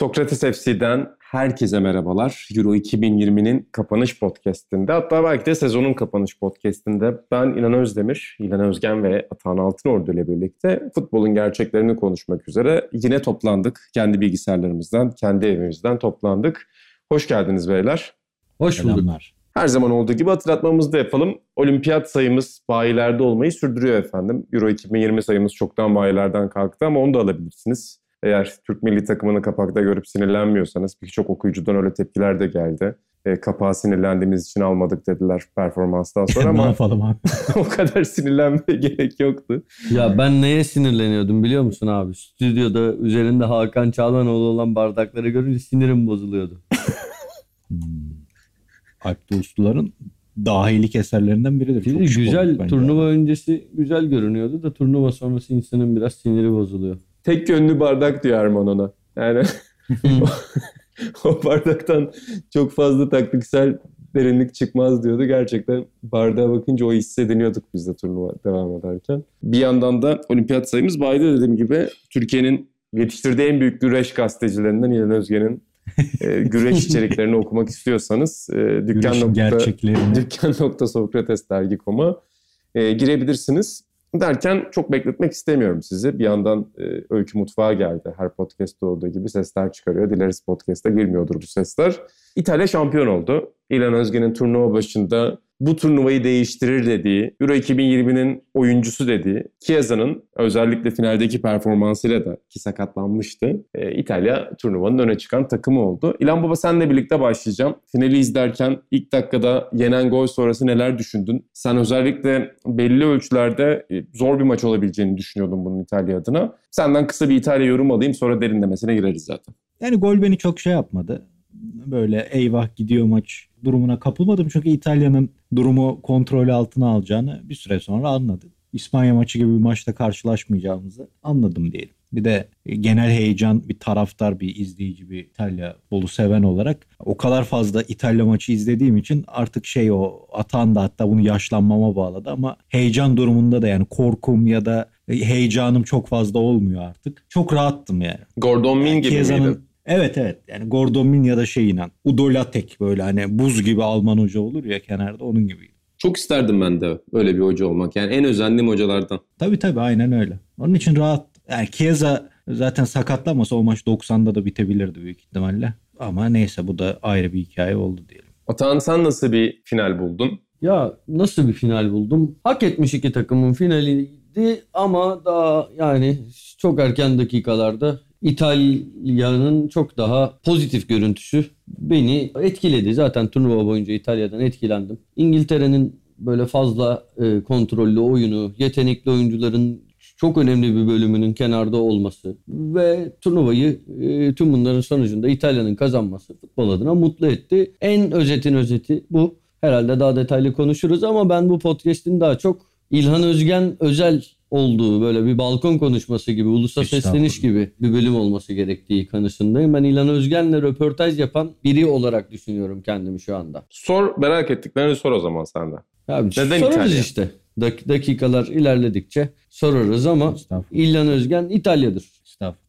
Sokrates FC'den herkese merhabalar. Euro 2020'nin kapanış podcastinde hatta belki de sezonun kapanış podcastinde ben İnan Özdemir, İlan Özgen ve Atan Altınordu ile birlikte futbolun gerçeklerini konuşmak üzere yine toplandık. Kendi bilgisayarlarımızdan, kendi evimizden toplandık. Hoş geldiniz beyler. Hoş bulduk. Selamlar. Her zaman olduğu gibi hatırlatmamızı da yapalım. Olimpiyat sayımız bayilerde olmayı sürdürüyor efendim. Euro 2020 sayımız çoktan bayilerden kalktı ama onu da alabilirsiniz. Eğer Türk milli takımını kapakta görüp sinirlenmiyorsanız birçok okuyucudan öyle tepkiler de geldi. E, kapağı sinirlendiğimiz için almadık dediler performanstan sonra ama ne yapalım abi? o kadar sinirlenmeye gerek yoktu. Ya ben neye sinirleniyordum biliyor musun abi? Stüdyoda üzerinde Hakan Çağlanoğlu olan bardakları görünce sinirim bozuluyordu. hmm. Alp Dostluların dahilik eserlerinden biridir. Çok güzel turnuva öncesi güzel görünüyordu da turnuva sonrası insanın biraz siniri bozuluyor tek yönlü bardak diyor Erman ona. Yani o bardaktan çok fazla taktiksel derinlik çıkmaz diyordu. Gerçekten bardağa bakınca o hissediniyorduk biz de turnuva devam ederken. Bir yandan da olimpiyat sayımız baydı dediğim gibi Türkiye'nin yetiştirdiği en büyük güreş gazetecilerinden İlhan Özge'nin e, güreş içeriklerini okumak istiyorsanız e, dükkan nokta, dükkan nokta Sokrates dergi.com'a e, girebilirsiniz. Derken çok bekletmek istemiyorum sizi. Bir yandan e, Öykü Mutfağı geldi. Her podcast'ta olduğu gibi sesler çıkarıyor. Dileriz podcast'a girmiyordur bu sesler. İtalya şampiyon oldu. İlhan Özge'nin turnuva başında bu turnuvayı değiştirir dediği, Euro 2020'nin oyuncusu dediği Chiesa'nın özellikle finaldeki performansıyla da ki sakatlanmıştı. E, İtalya turnuvanın öne çıkan takımı oldu. İlan Baba senle birlikte başlayacağım. Finali izlerken ilk dakikada yenen gol sonrası neler düşündün? Sen özellikle belli ölçülerde e, zor bir maç olabileceğini düşünüyordun bunun İtalya adına. Senden kısa bir İtalya yorum alayım sonra derinlemesine gireriz zaten. Yani gol beni çok şey yapmadı böyle eyvah gidiyor maç durumuna kapılmadım. Çünkü İtalya'nın durumu kontrol altına alacağını bir süre sonra anladım. İspanya maçı gibi bir maçta karşılaşmayacağımızı anladım diyelim. Bir de genel heyecan bir taraftar, bir izleyici, bir İtalya bolu seven olarak o kadar fazla İtalya maçı izlediğim için artık şey o atan da hatta bunu yaşlanmama bağladı ama heyecan durumunda da yani korkum ya da heyecanım çok fazla olmuyor artık. Çok rahattım yani. Gordon Min gibi miydi? Evet evet yani Gordon Min ya da şey inan Udolatek böyle hani buz gibi Alman hoca olur ya kenarda onun gibi. Çok isterdim ben de öyle bir hoca olmak. Yani en özendiğim hocalardan. Tabii tabii aynen öyle. Onun için rahat. Yani Chiesa zaten sakatlamasa o maç 90'da da bitebilirdi büyük ihtimalle. Ama neyse bu da ayrı bir hikaye oldu diyelim. Atan sen nasıl bir final buldun? Ya nasıl bir final buldum? Hak etmiş iki takımın finaliydi ama daha yani çok erken dakikalarda İtalya'nın çok daha pozitif görüntüsü beni etkiledi. Zaten turnuva boyunca İtalya'dan etkilendim. İngiltere'nin böyle fazla e, kontrollü oyunu, yetenekli oyuncuların çok önemli bir bölümünün kenarda olması ve turnuvayı e, tüm bunların sonucunda İtalya'nın kazanması futbol adına mutlu etti. En özetin özeti bu. Herhalde daha detaylı konuşuruz ama ben bu podcast'in daha çok İlhan Özgen özel olduğu böyle bir balkon konuşması gibi, ulusa sesleniş gibi bir bölüm olması gerektiği kanısındayım. Ben İlhan Özgen'le röportaj yapan biri olarak düşünüyorum kendimi şu anda. Sor merak ettiklerini sor o zaman sen de. Abi, Neden sorarız İtalya? işte. Dak- dakikalar ilerledikçe sorarız ama İlhan Özgen İtalya'dır.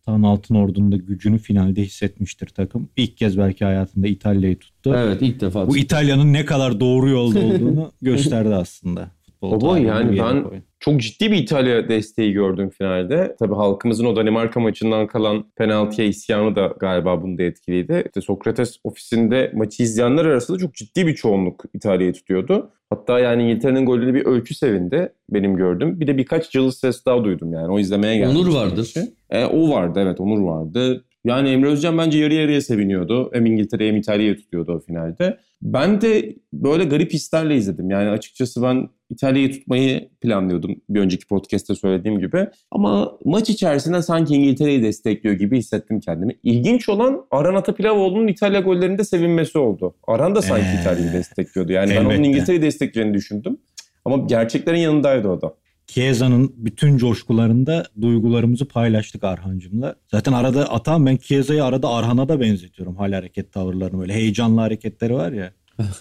Tan Altın Ordu'nun da gücünü finalde hissetmiştir takım. İlk kez belki hayatında İtalya'yı tuttu. Evet ilk defa. Bu İtalya'nın ne kadar doğru yolda olduğunu gösterdi aslında. Baba yani ben çok ciddi bir İtalya desteği gördüm finalde. Tabii halkımızın o Danimarka maçından kalan penaltıya isyanı da galiba bunda etkiliydi. İşte Sokrates ofisinde maçı izleyenler arasında çok ciddi bir çoğunluk İtalya'yı tutuyordu. Hatta yani İngiltere'nin golüne bir ölçü sevindi benim gördüm. Bir de birkaç cılız ses daha duydum yani o izlemeye geldim. Onur vardır. E, o vardı evet Onur vardı. Yani Emre Özcan bence yarı yarıya seviniyordu. Hem İngiltere hem İtalya'yı tutuyordu o finalde. Ben de böyle garip hislerle izledim. Yani açıkçası ben İtalya'yı tutmayı planlıyordum bir önceki podcast'te söylediğim gibi. Ama maç içerisinde sanki İngiltere'yi destekliyor gibi hissettim kendimi. İlginç olan Aran Atapilavoğlu'nun İtalya gollerinde sevinmesi oldu. Aran da sanki ee, İtalya'yı destekliyordu. Yani elbette. ben onun İngiltere'yi destekleyeceğini düşündüm. Ama gerçeklerin yanındaydı o da. Chiesa'nın bütün coşkularında duygularımızı paylaştık Arhan'cımla. Zaten arada Atan ben Chiesa'yı arada Arhan'a da benzetiyorum hal hareket tavırlarını böyle heyecanlı hareketleri var ya.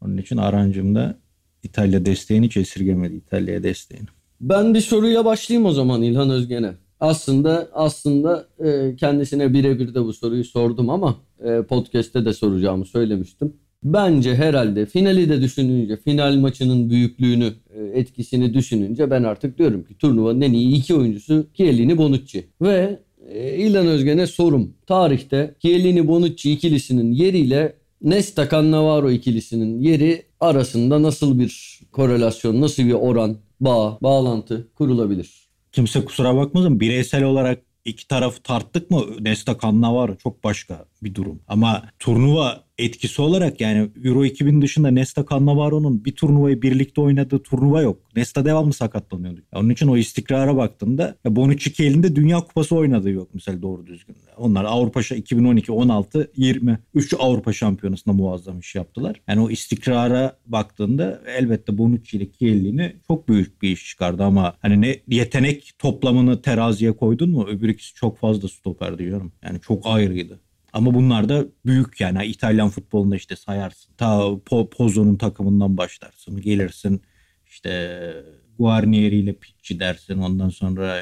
Onun için Arhan'cım da İtalya desteğini hiç esirgemedi İtalya'ya desteğini. Ben bir soruyla başlayayım o zaman İlhan Özgen'e. Aslında aslında e, kendisine birebir de bu soruyu sordum ama e, podcast'te de soracağımı söylemiştim. Bence herhalde finali de düşününce, final maçının büyüklüğünü, e, etkisini düşününce ben artık diyorum ki turnuvanın en iyi iki oyuncusu Chiellini Bonucci. Ve e, İlhan Özgen'e sorum. Tarihte Chiellini Bonucci ikilisinin yeriyle Nesta Cannavaro ikilisinin yeri arasında nasıl bir korelasyon, nasıl bir oran, bağ, bağlantı kurulabilir? Kimse kusura bakmasın bireysel olarak iki tarafı tarttık mı Nesta Cannavaro çok başka bir durum. Ama turnuva etkisi olarak yani Euro 2000 dışında Nesta Cannavaro'nun bir turnuvayı birlikte oynadığı turnuva yok. Nesta devamlı sakatlanıyordu. Onun için o istikrara baktığında ya Bonucci elinde Dünya Kupası oynadığı yok mesela doğru düzgün. Onlar Avrupa 2012, 16, 20 3 Avrupa Şampiyonası'nda muazzam iş yaptılar. Yani o istikrara baktığında elbette Bonucci ile Chiellini çok büyük bir iş çıkardı ama hani ne yetenek toplamını teraziye koydun mu öbür ikisi çok fazla stoper diyorum. Yani çok ayrıydı. Ama bunlar da büyük yani İtalyan futbolunda işte sayarsın. Ta Pozzo'nun takımından başlarsın. Gelirsin işte Guarnieri ile Picci dersin. Ondan sonra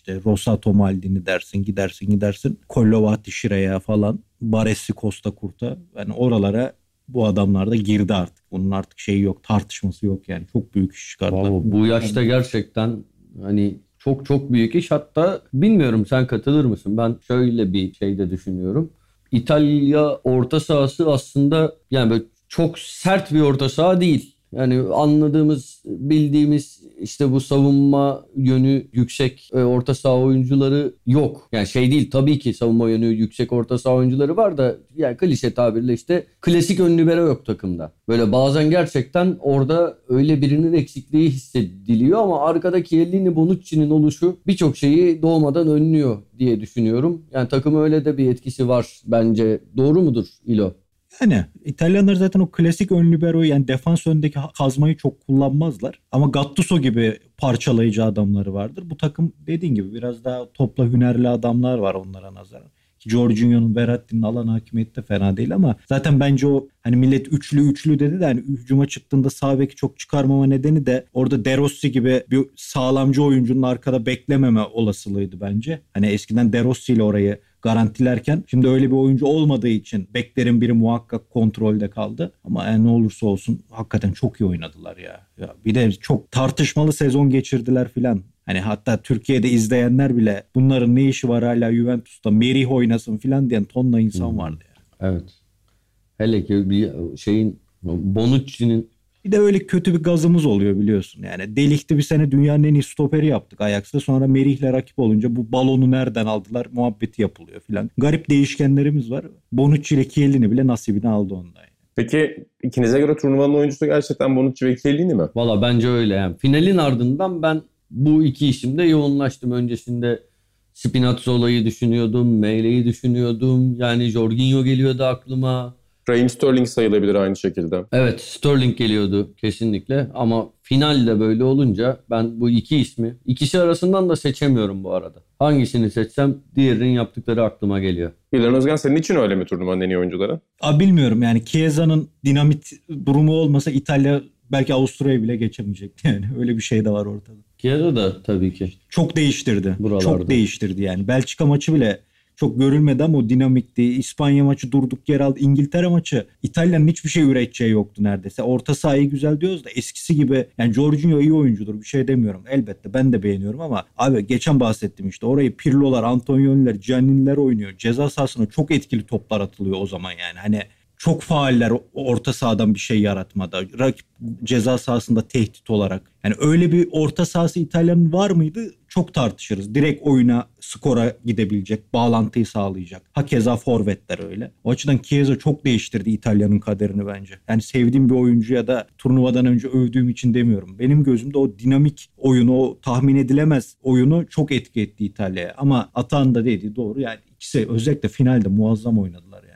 işte Rosato Maldini dersin. Gidersin gidersin. Kollovati Şire'ye falan. Baresi Costa Kurta. Yani oralara bu adamlar da girdi artık. Bunun artık şeyi yok. Tartışması yok yani. Çok büyük iş çıkardılar. bu yaşta gerçekten hani çok çok büyük iş. Hatta bilmiyorum sen katılır mısın? Ben şöyle bir şey de düşünüyorum. İtalya orta sahası aslında yani böyle çok sert bir orta saha değil. Yani anladığımız, bildiğimiz işte bu savunma yönü yüksek e, orta saha oyuncuları yok. Yani şey değil tabii ki savunma yönü yüksek orta saha oyuncuları var da yani klişe tabirle işte klasik ön libero yok takımda. Böyle bazen gerçekten orada öyle birinin eksikliği hissediliyor ama arkadaki Chiellini Bonucci'nin oluşu birçok şeyi doğmadan önlüyor diye düşünüyorum. Yani takım öyle de bir etkisi var bence. Doğru mudur İlo? Yani İtalyanlar zaten o klasik ön libero'yu yani defans öndeki kazmayı çok kullanmazlar. Ama Gattuso gibi parçalayıcı adamları vardır. Bu takım dediğin gibi biraz daha topla hünerli adamlar var onlara nazaran. Jorginho'nun, Verratti'nin alan hakimiyeti de fena değil ama zaten bence o hani millet üçlü üçlü dedi de hani hücuma çıktığında sağ beki çok çıkarmama nedeni de orada De Rossi gibi bir sağlamcı oyuncunun arkada beklememe olasılığıydı bence. Hani eskiden De Rossi ile orayı garantilerken şimdi öyle bir oyuncu olmadığı için beklerin biri muhakkak kontrolde kaldı. Ama yani ne olursa olsun hakikaten çok iyi oynadılar ya. ya bir de çok tartışmalı sezon geçirdiler filan. Hani hatta Türkiye'de izleyenler bile bunların ne işi var hala Juventus'ta Merih oynasın filan diyen tonla insan vardı ya. Evet. Hele ki bir şeyin Bonucci'nin bir de öyle kötü bir gazımız oluyor biliyorsun. Yani delikti bir sene dünyanın en iyi stoperi yaptık Ajax'ta. Sonra Merih'le rakip olunca bu balonu nereden aldılar muhabbeti yapılıyor filan. Garip değişkenlerimiz var. Bonucci ile Chiellini bile nasibini aldı ondan. Peki ikinize göre turnuvanın oyuncusu gerçekten Bonucci ve Chiellini mi? Valla bence öyle. Yani finalin ardından ben bu iki isimde yoğunlaştım. Öncesinde Spinazzola'yı düşünüyordum, Meyle'yi düşünüyordum. Yani Jorginho geliyordu aklıma. Raheem Sterling sayılabilir aynı şekilde. Evet Sterling geliyordu kesinlikle ama finalde böyle olunca ben bu iki ismi ikisi arasından da seçemiyorum bu arada. Hangisini seçsem diğerinin yaptıkları aklıma geliyor. İlhan Özgen senin için öyle mi turnuvanın en iyi oyuncuları? Abi bilmiyorum yani Chiesa'nın dinamit durumu olmasa İtalya belki Avusturya'yı bile geçemeyecekti yani. Öyle bir şey de var ortada. Chiesa da tabii ki. Çok değiştirdi. Buralarda. Çok değiştirdi yani. Belçika maçı bile çok görülmedi ama o dinamikti. İspanya maçı durduk yer aldı. İngiltere maçı İtalya'nın hiçbir şey üreteceği yoktu neredeyse. Orta sahayı güzel diyoruz da eskisi gibi yani Jorginho iyi oyuncudur bir şey demiyorum. Elbette ben de beğeniyorum ama abi geçen bahsettim işte orayı Pirlo'lar, Antonioni'ler, Giannini'ler oynuyor. Ceza sahasına çok etkili toplar atılıyor o zaman yani. Hani çok faaller orta sahadan bir şey yaratmada. Rakip ceza sahasında tehdit olarak. Yani öyle bir orta sahası İtalya'nın var mıydı? Çok tartışırız. Direkt oyuna, skora gidebilecek, bağlantıyı sağlayacak. Hakeza forvetler öyle. O açıdan Chiesa çok değiştirdi İtalya'nın kaderini bence. Yani sevdiğim bir oyuncu ya da turnuvadan önce övdüğüm için demiyorum. Benim gözümde o dinamik oyunu, o tahmin edilemez oyunu çok etki etti İtalya'ya. Ama Atan da dediği doğru. Yani ikisi özellikle finalde muazzam oynadılar yani.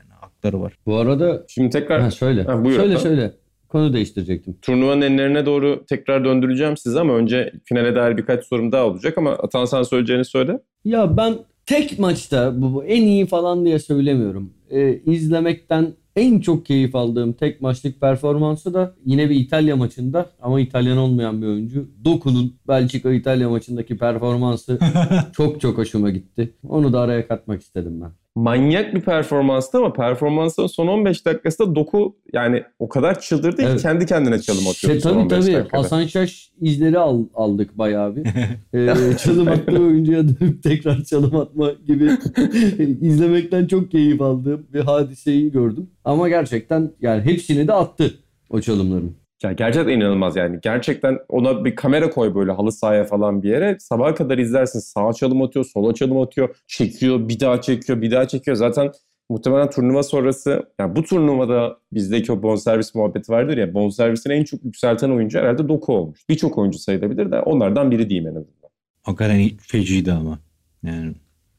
Hakları var. Bu arada Şimdi tekrar ha, söyle. Ha, buyur söyle efendim. söyle. konu değiştirecektim. Turnuvanın enlerine doğru tekrar döndüreceğim sizi ama önce finale dair birkaç sorum daha olacak ama Atan sen söyleyeceğini söyle. Ya ben tek maçta bu, bu en iyi falan diye söylemiyorum. Ee, izlemekten en çok keyif aldığım tek maçlık performansı da yine bir İtalya maçında ama İtalyan olmayan bir oyuncu. Doku'nun Belçika-İtalya maçındaki performansı çok çok hoşuma gitti. Onu da araya katmak istedim ben. Manyak bir performanstı ama performansın son 15 dakikasında Doku yani o kadar çıldırdı ki Evet. kendi kendine çalım atıyordu Şey, son tabii 15 tabii dakikada. Hasan Şaş izleri al, aldık bayağı bir. Ee, çalım attığı oyuncuya dönüp tekrar çalım atma gibi izlemekten çok keyif aldığım bir hadiseyi gördüm. Ama gerçekten yani hepsini de attı o çalımların. Ya gerçekten inanılmaz yani. Gerçekten ona bir kamera koy böyle halı sahaya falan bir yere. Sabaha kadar izlersin. Sağa çalım atıyor, sola çalım atıyor. Çekiyor, bir daha çekiyor, bir daha çekiyor. Zaten muhtemelen turnuva sonrası yani bu turnuvada bizdeki o bonservis muhabbeti vardır ya bonservisini en çok yükselten oyuncu herhalde Doku olmuş. Birçok oyuncu sayılabilir de onlardan biri diyeyim en azından. Hakikaten feciydi ama. Yani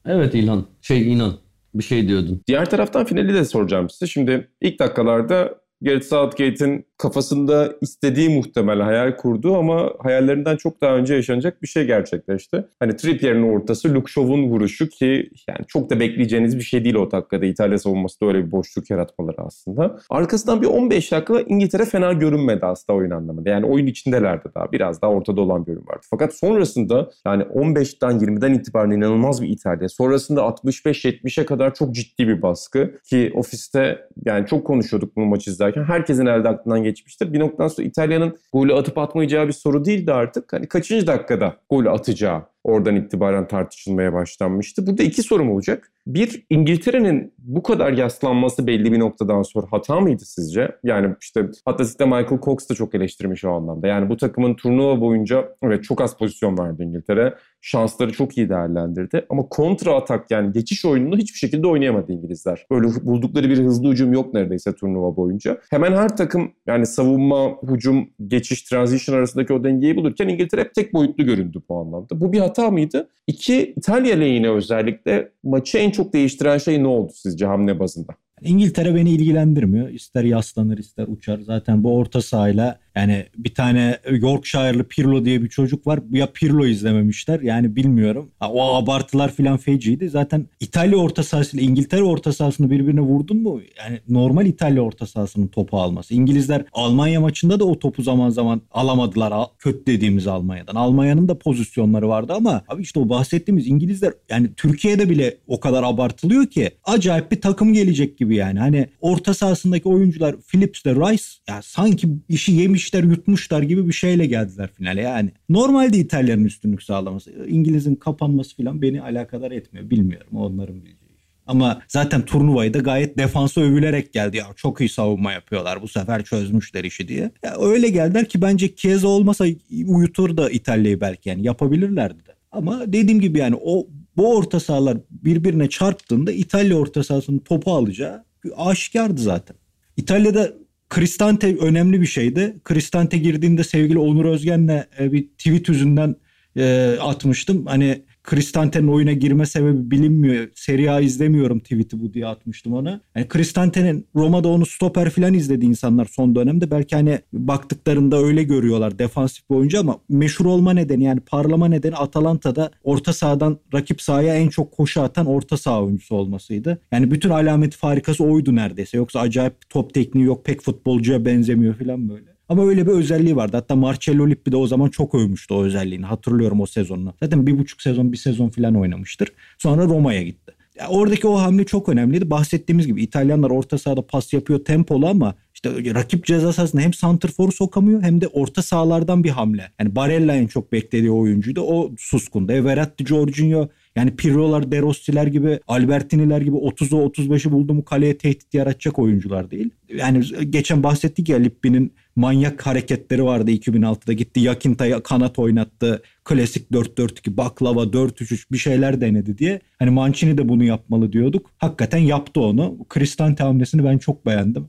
Evet İlhan. Şey inan. Bir şey diyordun. Diğer taraftan finali de soracağım size. Şimdi ilk dakikalarda Gareth Southgate'in kafasında istediği muhtemel hayal kurduğu ama hayallerinden çok daha önce yaşanacak bir şey gerçekleşti. Hani Trippier'in ortası Luke Shaw'un vuruşu ki yani çok da bekleyeceğiniz bir şey değil o dakikada. İtalya savunması da öyle bir boşluk yaratmaları aslında. Arkasından bir 15 dakika İngiltere fena görünmedi aslında oyun anlamında. Yani oyun içindelerdi daha. Biraz daha ortada olan bir oyun vardı. Fakat sonrasında yani 15'ten 20'den itibaren inanılmaz bir İtalya. Sonrasında 65-70'e kadar çok ciddi bir baskı ki ofiste yani çok konuşuyorduk bunu maç izlerken. Herkesin elde aklından geçmiştir. Bir noktadan sonra İtalya'nın golü atıp atmayacağı bir soru değildi artık. Hani kaçıncı dakikada golü atacağı oradan itibaren tartışılmaya başlanmıştı. Burada iki sorum olacak. Bir, İngiltere'nin bu kadar yaslanması belli bir noktadan sonra hata mıydı sizce? Yani işte Atletik'te Michael Cox da çok eleştirmiş o anlamda. Yani bu takımın turnuva boyunca evet çok az pozisyon verdi İngiltere. Şansları çok iyi değerlendirdi. Ama kontra atak yani geçiş oyununu hiçbir şekilde oynayamadı İngilizler. Böyle buldukları bir hızlı hücum yok neredeyse turnuva boyunca. Hemen her takım yani savunma, hücum, geçiş, transition arasındaki o dengeyi bulurken İngiltere hep tek boyutlu göründü bu anlamda. Bu bir hata mıydı? İki, İtalya lehine özellikle maçı en çok değiştiren şey ne oldu sizce hamle bazında? İngiltere beni ilgilendirmiyor. İster yaslanır ister uçar. Zaten bu orta sahayla yani bir tane Yorkshire'lı Pirlo diye bir çocuk var. Ya Pirlo izlememişler yani bilmiyorum. O abartılar filan feciydi. Zaten İtalya orta sahasıyla İngiltere orta sahasını birbirine vurdun mu? Yani normal İtalya orta sahasının topu alması. İngilizler Almanya maçında da o topu zaman zaman alamadılar. Al- Kötü dediğimiz Almanya'dan. Almanya'nın da pozisyonları vardı ama abi işte o bahsettiğimiz İngilizler yani Türkiye'de bile o kadar abartılıyor ki acayip bir takım gelecek gibi yani. Hani orta sahasındaki oyuncular Phillips de Rice ya sanki işi yemişler yutmuşlar gibi bir şeyle geldiler finale yani. Normalde İtalyanın üstünlük sağlaması. İngiliz'in kapanması falan beni alakadar etmiyor. Bilmiyorum onların bileceği. Ama zaten turnuvayı da gayet defansa övülerek geldi. Ya çok iyi savunma yapıyorlar bu sefer çözmüşler işi diye. Ya öyle geldiler ki bence Chiesa olmasa uyutur da İtalya'yı belki yani yapabilirlerdi de. Ama dediğim gibi yani o bu orta sahalar birbirine çarptığında İtalya orta sahasının topu alacağı aşikardı zaten. İtalya'da Cristante önemli bir şeydi. Cristante girdiğinde sevgili Onur Özgen'le e, bir tweet yüzünden e, atmıştım. Hani Cristante'nin oyuna girme sebebi bilinmiyor. Serie A izlemiyorum tweet'i bu diye atmıştım ona. Yani Cristante'nin Roma'da onu stoper falan izledi insanlar son dönemde. Belki hani baktıklarında öyle görüyorlar defansif bir oyuncu ama meşhur olma nedeni yani parlama nedeni Atalanta'da orta sahadan rakip sahaya en çok koşu atan orta saha oyuncusu olmasıydı. Yani bütün alamet farikası oydu neredeyse. Yoksa acayip top tekniği yok pek futbolcuya benzemiyor falan böyle. Ama öyle bir özelliği vardı. Hatta Marcello Lippi de o zaman çok övmüştü o özelliğini. Hatırlıyorum o sezonunu. Zaten bir buçuk sezon bir sezon falan oynamıştır. Sonra Roma'ya gitti. Ya oradaki o hamle çok önemliydi. Bahsettiğimiz gibi İtalyanlar orta sahada pas yapıyor tempolu ama işte rakip ceza sahasında hem santrforu sokamıyor hem de orta sahalardan bir hamle. Yani Barella çok beklediği oyuncuydu. O suskundu. E Verratti, Jorginho yani Pirlo'lar, De Rossi'ler gibi, Albertini'ler gibi 30'u 35'i buldu mu kaleye tehdit yaratacak oyuncular değil. Yani geçen bahsettik ya Lippi'nin manyak hareketleri vardı 2006'da. Gitti Yakinta'ya kanat oynattı. Klasik 4-4-2, baklava 4-3-3 bir şeyler denedi diye. Hani Mancini de bunu yapmalı diyorduk. Hakikaten yaptı onu. Cristante hamlesini ben çok beğendim.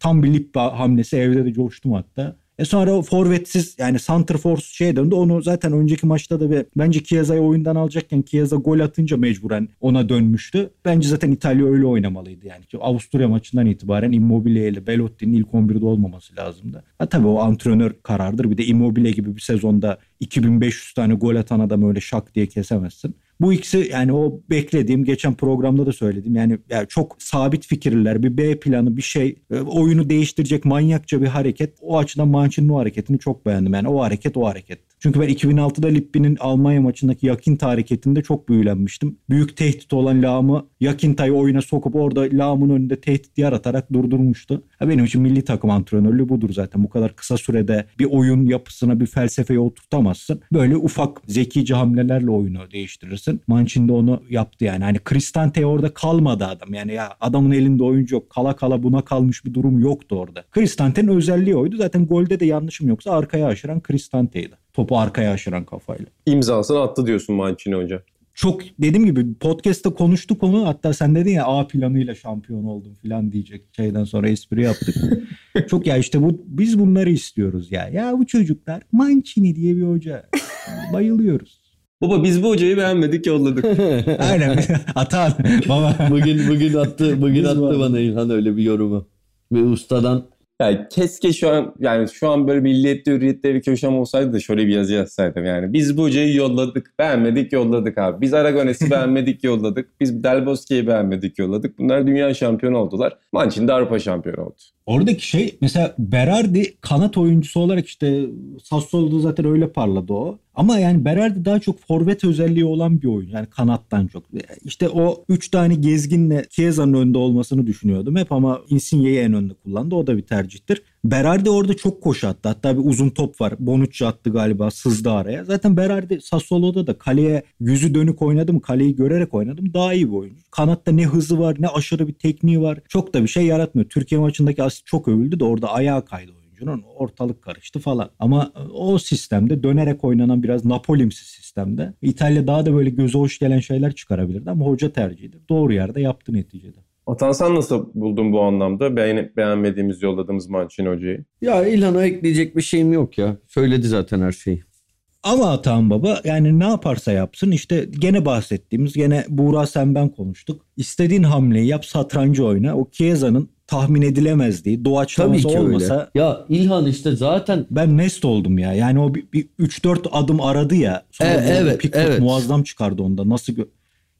Tam bir Lippi hamlesi evde de coştum hatta. E sonra o forvetsiz yani center force şeye döndü. Onu zaten önceki maçta da bir, bence Chiesa'yı oyundan alacakken Chiesa gol atınca mecburen ona dönmüştü. Bence zaten İtalya öyle oynamalıydı yani. Avusturya maçından itibaren Immobile ile Belotti'nin ilk 11'de olmaması lazımdı. Ha tabii o antrenör karardır. Bir de Immobile gibi bir sezonda 2500 tane gol atan adam öyle şak diye kesemezsin. Bu ikisi yani o beklediğim geçen programda da söyledim. Yani, yani çok sabit fikirler, bir B planı, bir şey, e, oyunu değiştirecek manyakça bir hareket. O açıdan Mancini'nin o hareketini çok beğendim. Yani o hareket o hareket. Çünkü ben 2006'da Lippi'nin Almanya maçındaki Yakinta hareketinde çok büyülenmiştim. Büyük tehdit olan Lağım'ı Yakinta'yı oyuna sokup orada Lağım'ın önünde tehdit yaratarak durdurmuştu. Ha benim için milli takım antrenörlüğü budur zaten. Bu kadar kısa sürede bir oyun yapısına bir felsefeyi oturtamazsın. Böyle ufak zekice hamlelerle oyunu değiştirirsin. Mancini de onu yaptı yani. Hani Cristante orada kalmadı adam. Yani ya adamın elinde oyuncu yok. Kala kala buna kalmış bir durum yoktu orada. Cristante'nin özelliği oydu. Zaten golde de yanlışım yoksa arkaya aşıran Cristante'ydi. Topu arkaya aşıran kafayla. İmzasını attı diyorsun Mancini Hoca. Çok dediğim gibi podcast'ta konuştuk onu. Hatta sen dedin ya A planıyla şampiyon oldum falan diyecek şeyden sonra espri yaptık. Çok ya işte bu biz bunları istiyoruz ya. Ya bu çocuklar Mancini diye bir hoca. Bayılıyoruz. Baba biz bu hocayı beğenmedik yolladık. Aynen. Atan. Baba. Bugün bugün attı bugün Biz attı var. bana İlhan öyle bir yorumu. Ve ustadan Yani keşke şu an yani şu an böyle milliyette hürriyette bir köşem olsaydı da şöyle bir yazı yazsaydım yani. Biz bu hocayı yolladık. Beğenmedik yolladık abi. Biz Aragones'i beğenmedik yolladık. Biz Del Bosque'yi beğenmedik yolladık. Bunlar dünya şampiyonu oldular. Mancini de Avrupa şampiyonu oldu. Oradaki şey mesela Berardi kanat oyuncusu olarak işte Sassuolo'da zaten öyle parladı o. Ama yani Berardi daha çok forvet özelliği olan bir oyun. Yani kanattan çok. İşte o 3 tane gezginle Chiesa'nın önde olmasını düşünüyordum hep ama Insigne'yi en önde kullandı. O da bir tercihtir. Berardi orada çok koşu attı. Hatta bir uzun top var. Bonucci attı galiba sızdı araya. Zaten Berardi Sassuolo'da da kaleye yüzü dönük oynadı mı kaleyi görerek oynadım daha iyi bir oyuncu. Kanatta ne hızı var ne aşırı bir tekniği var. Çok da bir şey yaratmıyor. Türkiye maçındaki asist çok övüldü de orada ayağa kaydı oyuncunun. Ortalık karıştı falan. Ama o sistemde dönerek oynanan biraz Napolimsi sistemde İtalya daha da böyle göze hoş gelen şeyler çıkarabilirdi ama hoca tercihidir. Doğru yerde yaptı neticede. Atan sen nasıl buldun bu anlamda? Beğenip beğenmediğimiz yolladığımız Mancini hocayı. ya İlhan'a ekleyecek bir şeyim yok ya. Söyledi zaten her şeyi. Ama Atahan Baba yani ne yaparsa yapsın işte gene bahsettiğimiz gene Buğra sen ben konuştuk. İstediğin hamleyi yap satrancı oyna. O Chiesa'nın tahmin edilemezliği Tabii doğaçlaması ki olmasa öyle. Ya İlhan işte zaten ben mest oldum ya. Yani o bir, bir 3-4 adım aradı ya. Sonra E, evet, Pickford evet. muazzam çıkardı onda. Nasıl gö-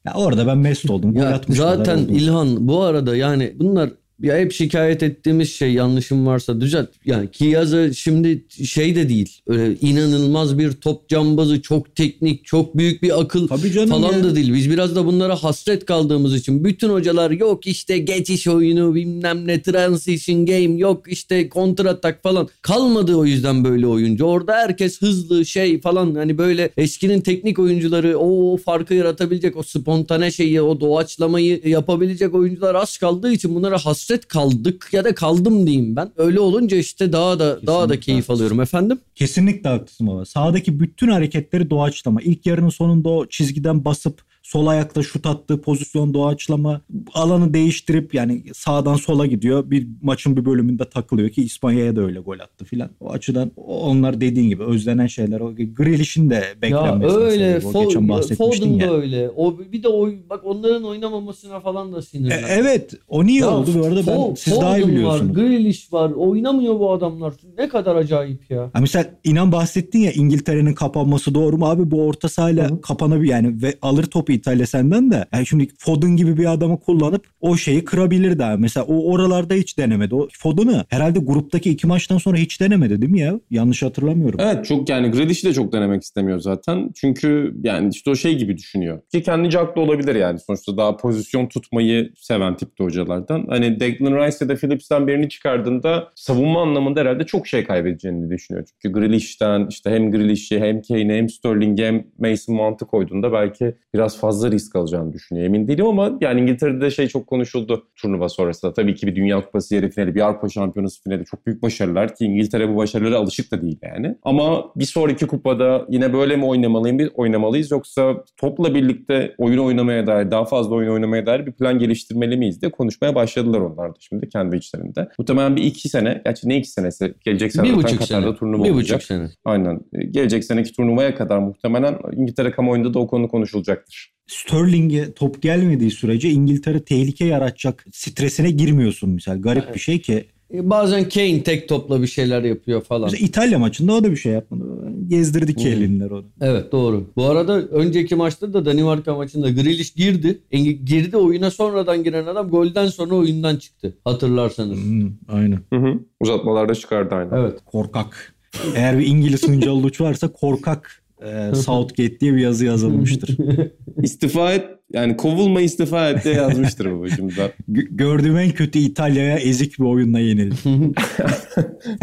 ya orada ben mest oldum. Ya zaten. İlhan bu arada yani bunlar ya hep şikayet ettiğimiz şey yanlışım varsa düzelt. Yani Kiyaza şimdi şey de değil. Öyle inanılmaz bir top cambazı, çok teknik, çok büyük bir akıl falan ya. da değil. Biz biraz da bunlara hasret kaldığımız için bütün hocalar yok işte geçiş oyunu bilmem ne transition game yok işte kontratak falan. Kalmadı o yüzden böyle oyuncu. Orada herkes hızlı şey falan hani böyle eskinin teknik oyuncuları o farkı yaratabilecek o spontane şeyi o doğaçlamayı yapabilecek oyuncular az kaldığı için bunlara hasret kaldık ya da kaldım diyeyim ben. Öyle olunca işte daha da daha da Kesinlikle keyif haklısın. alıyorum efendim. Kesinlikle haklısın baba. Sağdaki bütün hareketleri doğaçlama. İlk yarının sonunda o çizgiden basıp sol ayakla şut attığı pozisyon doğaçlama. Alanı değiştirip yani sağdan sola gidiyor. Bir maçın bir bölümünde takılıyor ki İspanya'ya da öyle gol attı filan. O açıdan onlar dediğin gibi özlenen şeyler. O Grealish'in de Ya beklenmesi. öyle meselesi. O geçen Fo- bahsetmiştin Foden ya. öyle. O bir de o bak onların oynamamasına falan da E, sinirlendim. evet o niye Ya oldu bu arada ben Fo- siz daha iyi Foden biliyorsunuz. var, Grealish var. Oynamıyor bu adamlar. Ne kadar acayip ya. Ha mesela inan bahsettin ya İngiltere'nin kapanması doğru mu abi bu orta sahayla kapanabilir yani ve alır topu İtalya senden de. Yani şimdi Foden gibi bir adamı kullanıp o şeyi kırabilir daha. Mesela o oralarda hiç denemedi. O Foden'ı herhalde gruptaki iki maçtan sonra hiç denemedi değil mi ya? Yanlış hatırlamıyorum. Evet çok yani Grealish'i de çok denemek istemiyor zaten. Çünkü yani işte o şey gibi düşünüyor. Ki kendince haklı olabilir yani. Sonuçta daha pozisyon tutmayı seven tipte hocalardan. Hani Declan Rice ya da Phillips'ten birini çıkardığında savunma anlamında herhalde çok şey kaybedeceğini düşünüyor. Çünkü Grealish'ten işte hem Grealish'i hem Kane'i hem Sterling'i hem Mason Mount'ı koyduğunda belki biraz fazla risk alacağını düşünüyor. Emin değilim ama yani İngiltere'de şey çok konuşuldu turnuva sonrasında. Tabii ki bir Dünya Kupası yarı finali, bir Avrupa Şampiyonası finali çok büyük başarılar ki İngiltere bu başarılara alışık da değil yani. Ama bir sonraki kupada yine böyle mi oynamalıyım, oynamalıyız yoksa topla birlikte oyun oynamaya dair, daha fazla oyun oynamaya dair bir plan geliştirmeli miyiz diye konuşmaya başladılar onlar da şimdi kendi içlerinde. Muhtemelen bir iki sene, gerçi ne iki senesi? Gelecek sene bir buçuk Katar'da sene. turnuva bir olacak. buçuk sene. Aynen. Gelecek seneki turnuvaya kadar muhtemelen İngiltere kamuoyunda da o konu konuşulacaktır. Sterling'e top gelmediği sürece İngiltere tehlike yaratacak stresine girmiyorsun misal. Garip bir şey ki. E, Bazen Kane tek topla bir şeyler yapıyor falan. Mesela İtalya maçında o da bir şey yapmadı. Gezdirdi ki Hmm. elinler onu. Evet doğru. Bu arada önceki maçta da Danimarka maçında Grealish girdi. Eng- girdi oyuna sonradan giren adam golden sonra oyundan çıktı. Hatırlarsanız. Hmm, aynen. Hı hı. Uzatmalarda çıkardı aynen. Evet. Korkak. Eğer bir İngiliz Hıncal Uluç varsa korkak e, Southgate diye bir yazı yazılmıştır. İstifa et yani kovulma istifa et diye yazmıştır babacığım da. G- gördüğüm en kötü İtalya'ya ezik bir oyunla yenildi.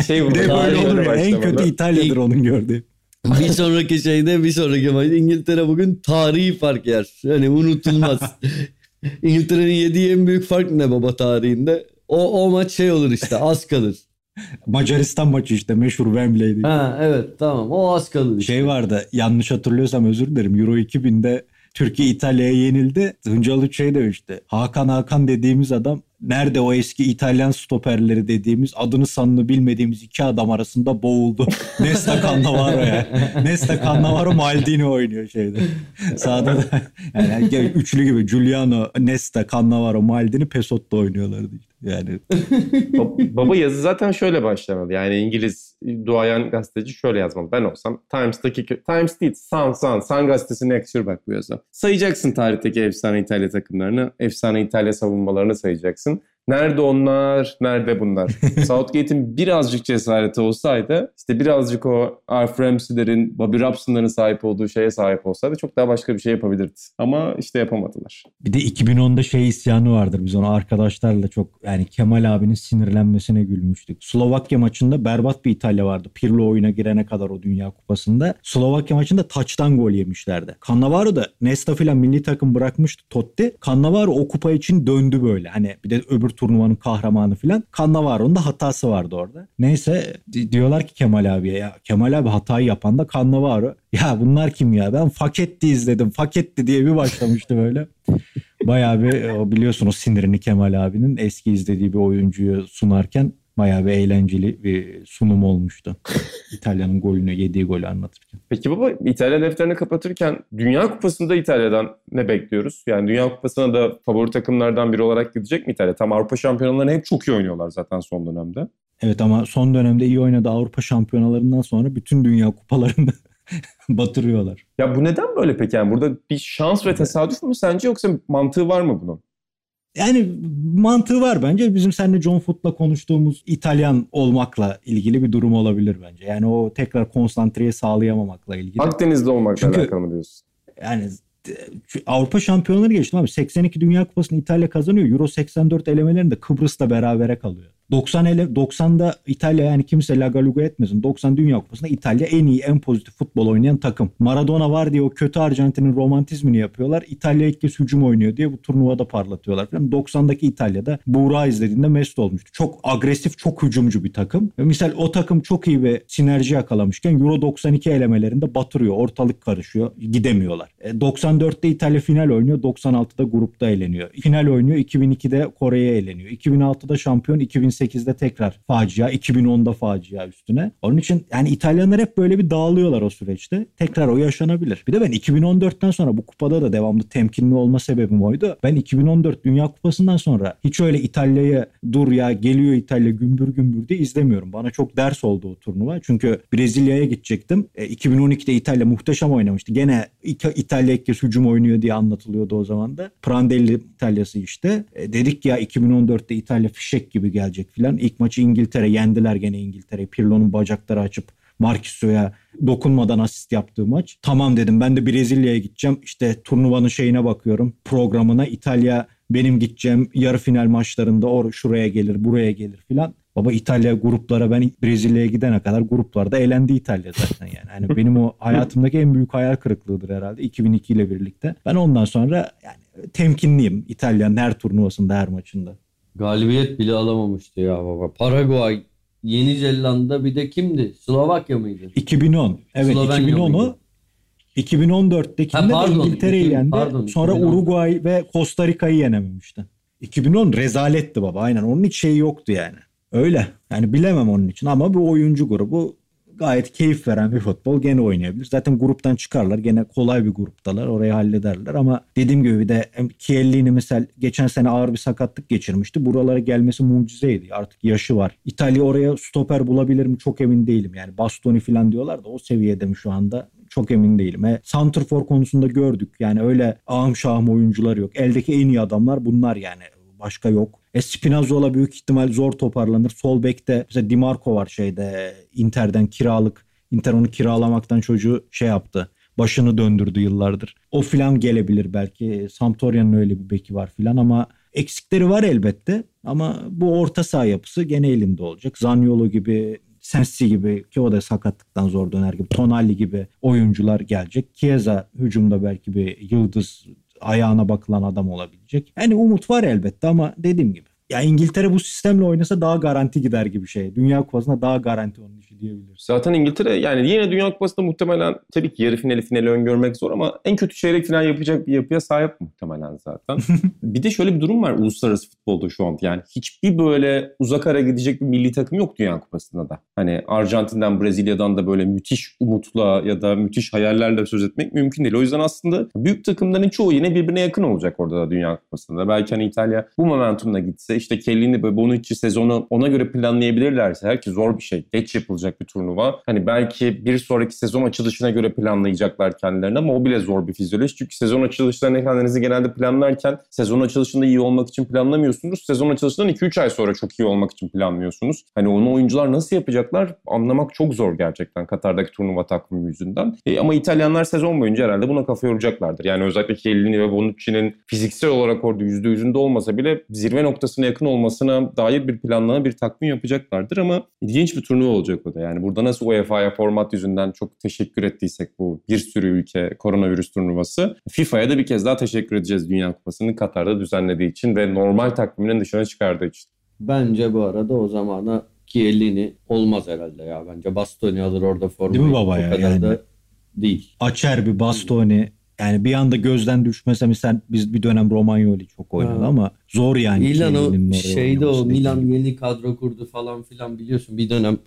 Şey de burada böyle olur ya en kötü İtalya'dır onun gördüğü. bir sonraki şeyde bir sonraki maç İngiltere bugün tarihi fark yer. Yani unutulmaz. İngiltere'nin yediği en büyük fark ne baba tarihinde? O, o maç şey olur işte az kalır. Macaristan maçı işte meşhur Wembley'de. Ha evet tamam o az kalır. işte. Şey vardı yanlış hatırlıyorsam özür dilerim. Euro 2000'de Türkiye İtalya'ya yenildi. Hıncalı şey demişti. Hakan Hakan dediğimiz adam nerede o eski İtalyan stoperleri dediğimiz adını sanını bilmediğimiz iki adam arasında boğuldu. Nesta Cannavaro ya. Nesta Cannavaro Maldini oynuyor şeyde. Sağda da yani üçlü gibi Giuliano, Nesta, Cannavaro, Maldini Pesot'ta oynuyorlardı işte. Yani Ba- Baba yazı zaten şöyle başlamalı. Yani İngiliz duayen gazeteci şöyle yazmalı. Ben olsam Times'taki Times değil Sun Sun Sun gazetesine yakışır bak bu yazı. Sayacaksın tarihteki efsane İtalya takımlarını, efsane İtalya savunmalarını sayacaksın. Nerede onlar, nerede bunlar? Southgate'in birazcık cesareti olsaydı, işte birazcık o Alf Ramsey'lerin, Bobby Robson'ların sahip olduğu şeye sahip olsaydı çok daha başka bir şey yapabilirdi. Ama işte yapamadılar. Bir de 2010'da şey isyanı vardır. Biz onu arkadaşlarla çok yani Kemal abinin sinirlenmesine gülmüştük. Slovakya maçında berbat bir İtalya vardı. Pirlo oyuna girene kadar o Dünya Kupası'nda. Slovakya maçında taçtan gol yemişlerdi. Cannavaro da Nesta filan milli takım bırakmıştı Totti. Cannavaro o kupa için döndü böyle. Hani bir de öbür turnuvanın kahramanı filan. Cannavaro'nun da hatası vardı orada. Neyse di- diyorlar ki Kemal abiye ya Kemal abi hatayı yapan da Cannavaro. Ya bunlar kim ya? Ben Faketti izledim. Faketti diye bir başlamıştı böyle. Bayağı bir e, o biliyorsun o sinirini Kemal abinin eski izlediği bir oyuncuyu sunarken bayağı bir eğlenceli bir sunum olmuştu. İtalya'nın golünü yediği golü anlatırken. Peki baba İtalya defterini kapatırken Dünya Kupası'nda İtalya'dan ne bekliyoruz? Yani Dünya Kupası'na da favori takımlardan biri olarak gidecek mi İtalya? Tam Avrupa şampiyonalarını hep çok iyi oynuyorlar zaten son dönemde. Evet ama son dönemde iyi oynadı Avrupa şampiyonalarından sonra bütün dünya kupalarını batırıyorlar. Ya bu neden böyle peki? Yani burada bir şans ve tesadüf mü sence yoksa mantığı var mı bunun? Yani mantığı var bence. Bizim seninle John Foot'la konuştuğumuz İtalyan olmakla ilgili bir durum olabilir bence. Yani o tekrar konsantreyi sağlayamamakla ilgili. Akdeniz'de olmakla Çünkü- alakalı mı diyorsun? Yani Avrupa şampiyonları geçti abi. 82 Dünya Kupası'nı İtalya kazanıyor. Euro 84 elemelerinde Kıbrıs'ta berabere kalıyor. 90 ele 90'da İtalya yani kimse lagaluga etmesin. 90 Dünya Kupası'nda İtalya en iyi, en pozitif futbol oynayan takım. Maradona var diye o kötü Arjantin'in romantizmini yapıyorlar. İtalya ilk kez hücum oynuyor diye bu turnuvada parlatıyorlar falan. 90'daki İtalya'da Buğra izlediğinde mest olmuştu. Çok agresif, çok hücumcu bir takım. Ve misal o takım çok iyi ve sinerji yakalamışken Euro 92 elemelerinde batırıyor. Ortalık karışıyor. Gidemiyorlar. E, 94'te İtalya final oynuyor. 96'da grupta eğleniyor. Final oynuyor. 2002'de Kore'ye eğleniyor. 2006'da şampiyon. 2008'de tekrar facia. 2010'da facia üstüne. Onun için yani İtalyanlar hep böyle bir dağılıyorlar o süreçte. Tekrar o yaşanabilir. Bir de ben 2014'ten sonra bu kupada da devamlı temkinli olma sebebim oydu. Ben 2014 Dünya Kupası'ndan sonra hiç öyle İtalya'ya dur ya geliyor İtalya gümbür gümbür diye izlemiyorum. Bana çok ders oldu o turnuva. Çünkü Brezilya'ya gidecektim. E, 2012'de İtalya muhteşem oynamıştı. Gene İtalya ilk hücum oynuyor diye anlatılıyordu o zaman da. Prandelli İtalya'sı işte. E, dedik ya 2014'te İtalya fişek gibi gelecek filan. İlk maçı İngiltere yendiler gene İngiltere'yi. Pirlo'nun bacakları açıp Marquis'o'ya dokunmadan asist yaptığı maç. Tamam dedim ben de Brezilya'ya gideceğim. İşte turnuvanın şeyine bakıyorum programına İtalya benim gideceğim yarı final maçlarında or şuraya gelir buraya gelir filan. Baba İtalya gruplara ben Brezilya'ya gidene kadar gruplarda elendi İtalya zaten yani. Hani benim o hayatımdaki en büyük hayal kırıklığıdır herhalde 2002 ile birlikte. Ben ondan sonra yani temkinliyim İtalya'nın her turnuvasında her maçında. Galibiyet bile alamamıştı ya baba. Paraguay, Yeni Zelanda bir de kimdi? Slovakya mıydı? 2010. Evet Slovenya 2010'u mıydı? 2014'tekinde Ha, pardon, İngiltere'yi iki- yendi. pardon, Sonra 2010. Uruguay ve Costa Rica'yı yenememişti. 2010 rezaletti baba aynen. Onun hiç şeyi yoktu yani. Öyle. Yani bilemem onun için ama bu oyuncu grubu gayet keyif veren bir futbol gene oynayabilir. Zaten gruptan çıkarlar. Gene kolay bir gruptalar. Orayı hallederler ama dediğim gibi bir de Chiellini misal geçen sene ağır bir sakatlık geçirmişti. Buralara gelmesi mucizeydi. Artık yaşı var. İtalya oraya stoper bulabilir mi çok emin değilim. Yani Bastoni falan diyorlar da o seviyede mi şu anda çok emin değilim. E, Santrfor konusunda gördük. Yani öyle ahım şahım oyuncular yok. Eldeki en iyi adamlar bunlar yani. Başka yok. E büyük ihtimal zor toparlanır. Sol bekte mesela Di Marco var şeyde Inter'den kiralık. Inter onu kiralamaktan çocuğu şey yaptı. Başını döndürdü yıllardır. O filan gelebilir belki. Sampdoria'nın öyle bir beki var filan ama eksikleri var elbette. Ama bu orta saha yapısı gene elinde olacak. Zaniolo gibi Sensi gibi ki o da sakatlıktan zor döner gibi Tonali gibi oyuncular gelecek. Chiesa hücumda belki bir yıldız ayağına bakılan adam olabilecek. Yani umut var elbette ama dediğim gibi. Ya İngiltere bu sistemle oynasa daha garanti gider gibi şey. Dünya Kupası'nda daha garanti onun işi diyebiliriz. Zaten İngiltere yani yine Dünya Kupası'nda muhtemelen tabii ki yarı finali finali öngörmek zor ama en kötü çeyrek final yapacak bir yapıya sahip muhtemelen zaten. bir de şöyle bir durum var uluslararası futbolda şu an. Yani hiçbir böyle uzak ara gidecek bir milli takım yok Dünya Kupası'nda da. Hani Arjantin'den Brezilya'dan da böyle müthiş umutla ya da müthiş hayallerle söz etmek mümkün değil. O yüzden aslında büyük takımların çoğu yine birbirine yakın olacak orada da Dünya Kupası'nda. Belki hani İtalya bu momentumla gitse işte Kellini ve Bonucci sezonu ona göre planlayabilirlerse her ki zor bir şey. Geç yapılacak bir turnuva. Hani belki bir sonraki sezon açılışına göre planlayacaklar kendilerini ama o bile zor bir fizyoloji. Çünkü sezon açılışlarını kendinizi genelde planlarken sezon açılışında iyi olmak için planlamıyorsunuz. Sezon açılışından 2-3 ay sonra çok iyi olmak için planlıyorsunuz. Hani onu oyuncular nasıl yapacaklar anlamak çok zor gerçekten Katar'daki turnuva takvimi yüzünden. E, ama İtalyanlar sezon boyunca herhalde buna kafa yoracaklardır. Yani özellikle Chiellini ve Bonucci'nin fiziksel olarak orada %100'ünde olmasa bile zirve noktasına yakın olmasına dair bir planlama, bir takvim yapacaklardır ama ilginç bir turnuva olacak o da. Yani burada nasıl UEFA'ya format yüzünden çok teşekkür ettiysek bu bir sürü ülke koronavirüs turnuvası. FIFA'ya da bir kez daha teşekkür edeceğiz Dünya Kupası'nı Katar'da düzenlediği için ve normal takviminin dışına çıkardığı için. Bence bu arada o zamana Chiellini olmaz herhalde ya. Bence Bastoni alır orada formayı. Değil mi baba O ya? kadar Yani. da değil. Açer bir Bastoni yani bir anda gözden düşmese mesela biz bir dönem Romagnoli çok oynadı Ha. ama zor yani. Milan o şeyde o Milan yeni kadro kurdu falan filan biliyorsun bir dönem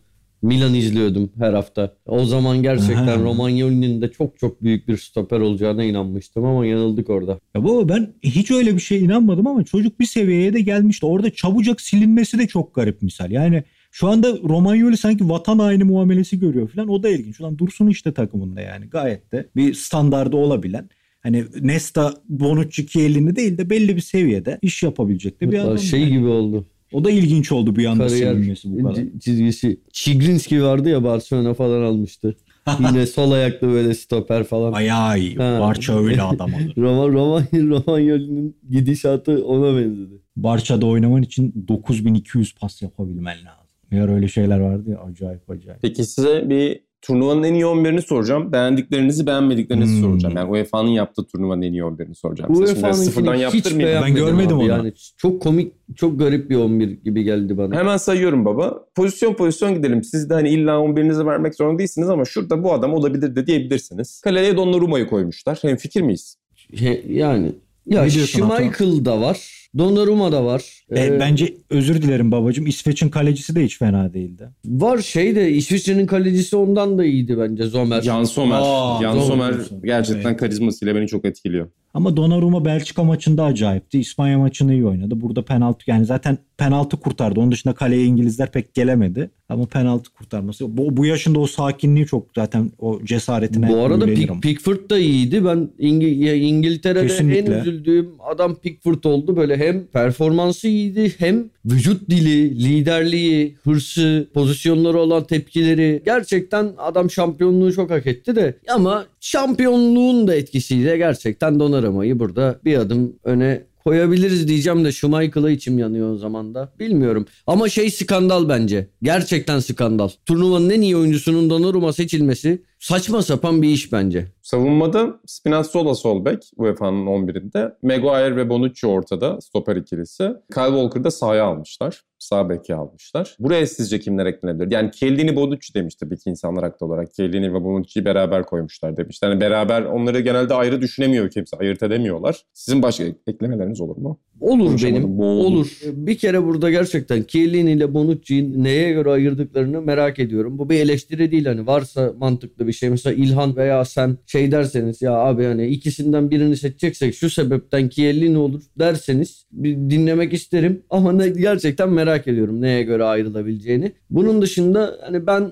Milan izliyordum her hafta. O zaman gerçekten. Romagnoli'nin de çok çok büyük bir stoper olacağına inanmıştım ama yanıldık orada. Ya baba ben hiç öyle bir şeye inanmadım ama çocuk bir seviyeye de gelmişti. Orada çabucak silinmesi de çok garip misal. Yani şu anda Romagnoli sanki vatan haini muamelesi görüyor falan. O da ilginç. Ulan dursun işte takımında yani. Gayet de bir standardı olabilen. Hani Nesta, Bonucci, Chiellini değil de belli bir seviyede iş yapabilecek de bir adam. şey yani. gibi oldu. O da ilginç oldu bir anda Kariyer silinmesi bu kadar. c- çizgisi. Çigrinski vardı ya Barcelona falan almıştı. Yine sol ayaklı böyle stoper falan. Ayağı iyi. Ha. Barça öyle adam olur. Roma, Roma, Romagnoli'nin gidişatı ona benzedi. Barça'da oynaman için 9200 pas yapabilmen lazım. Eğer öyle şeyler vardı ya acayip acayip. Peki size bir turnuvanın en iyi 11'ini soracağım. Beğendiklerinizi beğenmediklerinizi Hmm. soracağım. Yani UEFA'nın yaptığı turnuvanın en iyi 11'ini soracağım. UEFA'nın sıfırdan yaptırmayayım. beğenmedim görmedim abi. onu. Yani çok komik, çok garip bir 11 gibi geldi bana. Hemen sayıyorum baba. Pozisyon pozisyon gidelim. Siz de hani illa 11'inizi vermek zorunda değilsiniz ama şurada bu adam olabilir de diyebilirsiniz. Kaleye Donnarumma'yı koymuşlar. Hem fikir miyiz? He- yani ya Schmeichel da var. Donnarumma da var. E, Ee, bence özür dilerim babacığım. İsveç'in kalecisi de hiç fena değildi. Var şey de İsviçre'nin kalecisi ondan da iyiydi bence Zomer. Jan Sommer. Aa, Jan Sommer gerçekten Evet. karizmasıyla beni çok etkiliyor. Ama Donnarumma Belçika maçında acayipti. İspanya maçını iyi oynadı. Burada penaltı yani zaten penaltı kurtardı. Onun dışında kaleye İngilizler pek gelemedi. Ama penaltı kurtarması. Bu, bu yaşında o sakinliği çok zaten o cesaretine Bu arada. Pick, Pickford da iyiydi. Ben İngi- İngiltere'de Kesinlikle. en üzüldüğüm adam Pickford oldu. Böyle hem performansı iyiydi hem vücut dili, liderliği, hırsı, pozisyonları olan tepkileri. Gerçekten adam şampiyonluğu çok hak etti de. Ama şampiyonluğun da etkisiyle gerçekten Donnarumma'yı burada bir adım öne koyabiliriz diyeceğim de Schmeichel'a içim yanıyor o zaman da. Bilmiyorum. Ama şey skandal bence. Gerçekten skandal. Turnuvanın en iyi oyuncusunun Donnarumma seçilmesi saçma sapan bir iş bence. Savunmada Spinazzola sol bek UEFA'nın 11'inde. Maguire ve Bonucci ortada stoper ikilisi. Kyle Walker'da sahaya almışlar. Sağ beki almışlar. Buraya sizce kimler eklenebilir? Yani Kellini Bonucci demiş tabii ki insanlar haklı olarak. Kellini ve Bonucci'yi beraber koymuşlar demişler. Yani beraber onları genelde ayrı düşünemiyor kimse. Ayırt edemiyorlar. Sizin başka eklemeleriniz olur mu? Olur Konuşamadım, benim. boğuldum. Olur. Bir kere burada gerçekten Chiellini ile Bonucci'yi neye göre ayırdıklarını merak ediyorum. Bu bir eleştiri değil hani varsa mantıklı bir şey. Mesela İlhan veya sen şey derseniz ya abi hani ikisinden birini seçeceksek şu sebepten Chiellini olur derseniz bir dinlemek isterim. Ama ne, gerçekten merak ediyorum neye göre ayrılabileceğini. Bunun dışında hani ben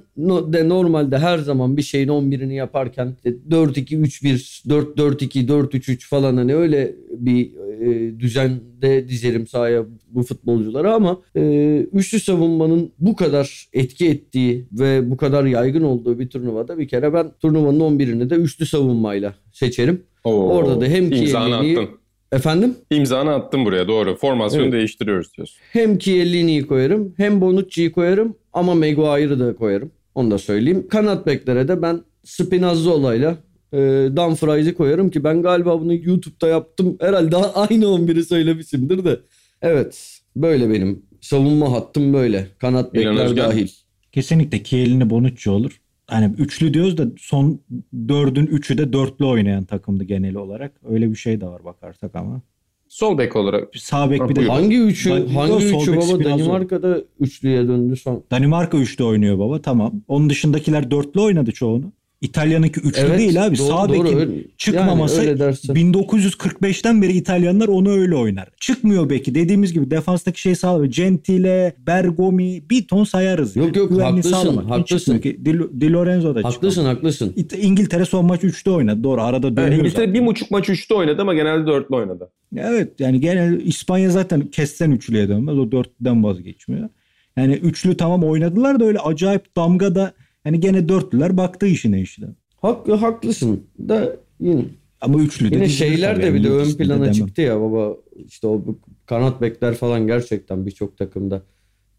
de normalde her zaman bir şeyin 11'ini yaparken işte 4-2-3-1, 4-4-2, 4-3-3 falan hani öyle bir e, düzende dizerim sahaya bu futbolcuları ama e, üçlü savunmanın bu kadar etki ettiği ve bu kadar yaygın olduğu bir turnuvada bir kere ben turnuvanın 11'ini de üçlü savunmayla seçerim. Oo, Orada da hem attın. Efendim? İmzanı attın buraya doğru. Formasyonu Evet. değiştiriyoruz diyorsun. Hem Chiellini'yi koyarım hem Bonucci'yi koyarım ama Maguire'ı da koyarım. Onu da söyleyeyim. Kanat beklere de ben Spinazzola'yla e, Dumfries'i koyarım ki ben galiba bunu YouTube'da yaptım. Herhalde aynı 11'i söylemişimdir de. Evet böyle benim savunma hattım böyle. Kanat bekler dahil. Kesinlikle Kiel'ini Bonucci olur. Hani üçlü diyoruz da son dördün üçü de dörtlü oynayan takımdı genel olarak. Öyle bir şey de var bakarsak ama. Sol bek olarak Sağ bek bir de. Hangi üçü? Ben- hangi sol üçü bek baba? Danimarka'da üçlüye döndü son. Danimarka üçlü oynuyor baba tamam. Onun dışındakiler dörtlü oynadı çoğunu. İtalyan'ınki üçlü Evet, değil abi. doğru, Sağ doğru, bekin öyle. çıkmaması Yani öyle dersen. 1945'ten beri İtalyanlar onu öyle oynar. Çıkmıyor beki. Dediğimiz gibi defanstaki şey sağlamıyor. Gentile, Bergomi bir ton sayarız. Yok, yok, Güvenliği haklısın, sağlamak. Haklısın. ki. Di, Di Lorenzo da Haklısın çıkmadı. haklısın. İt- İngiltere son maç 3'te oynadı. Doğru arada Evet, dönüyoruz. İngiltere zaten. bir buçuk maç üçte oynadı ama genelde dörtlü oynadı. Evet yani genel İspanya zaten kessen üçlüye dönmez. O dörtlüden vazgeçmiyor. Yani üçlü tamam oynadılar da öyle acayip damga da yani gene dörtlüler baktı işine işte. Hak, haklısın da yine. Ama üçlü de Yine şeyler de yani, bir de ön de plana demem. çıktı ya baba. İşte o kanat bekler falan gerçekten birçok takımda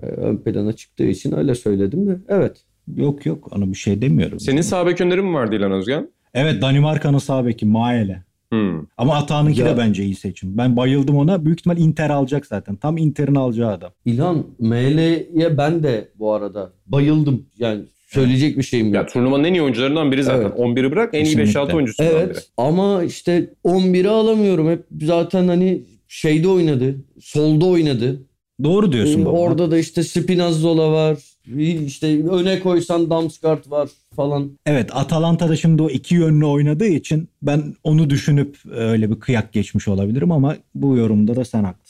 e, ön plana çıktığı için öyle söyledim de. Evet. Yok yok ona bir şey demiyorum. Senin sağ bek önerin mi vardı İlhan Özgen? Evet Danimarka'nın sağ beki Maele. Hmm. Ama Atağan'ınki Ya- de bence iyi seçim. Ben bayıldım ona. Büyük ihtimal Inter alacak zaten. Tam Inter'in alacağı adam. İlhan ML'ye ben de bu arada bayıldım. Yani söyleyecek bir şeyim yok. Ya turnuvanın en iyi oyuncularından biri zaten. Evet. 11'i bırak en iyi Kesinlikle. 5-6 oyuncusundan biri. Evet ama işte 11'i alamıyorum. Hep zaten hani şeyde oynadı. Solda oynadı. Doğru diyorsun baba. Orada da işte Spinazzola var. İşte öne koysan Damsgaard var falan. Evet Atalanta'da şimdi o iki yönlü oynadığı için ben onu düşünüp öyle bir kıyak geçmiş olabilirim ama bu yorumda da sen haklısın.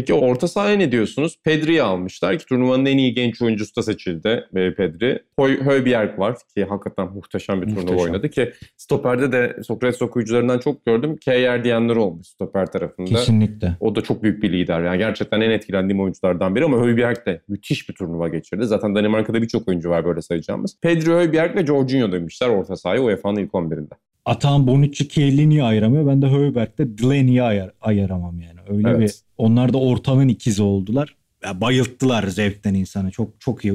Peki orta sahaya ne diyorsunuz? Pedri'yi almışlar ki turnuvanın en iyi genç oyuncusu da seçildi e, Pedri. Hoy, Højbjerg var ki hakikaten muhteşem bir turnuva Muhteşem. oynadı ki Stoper'de de Sokrates okuyucularından çok gördüm. Kyer diyenler olmuş Stoper tarafında. Kesinlikle. O da çok büyük bir lider. Yani gerçekten en etkilendiğim oyunculardan biri ama Højbjerg de müthiş bir turnuva geçirdi. Zaten Danimarka'da birçok oyuncu var böyle sayacağımız. Pedri, Højbjerg ve Jorginho demişler orta sahaya UEFA'nın ilk 11'inde. Atan Bonucci Chiellini'yi ayıramıyor. Ben de Højberg'de Delaney'i ayar, ayıramam yani. Öyle Evet. bir onlar da ortanın ikizi oldular. Ya bayılttılar zevkten insanı. Çok çok iyi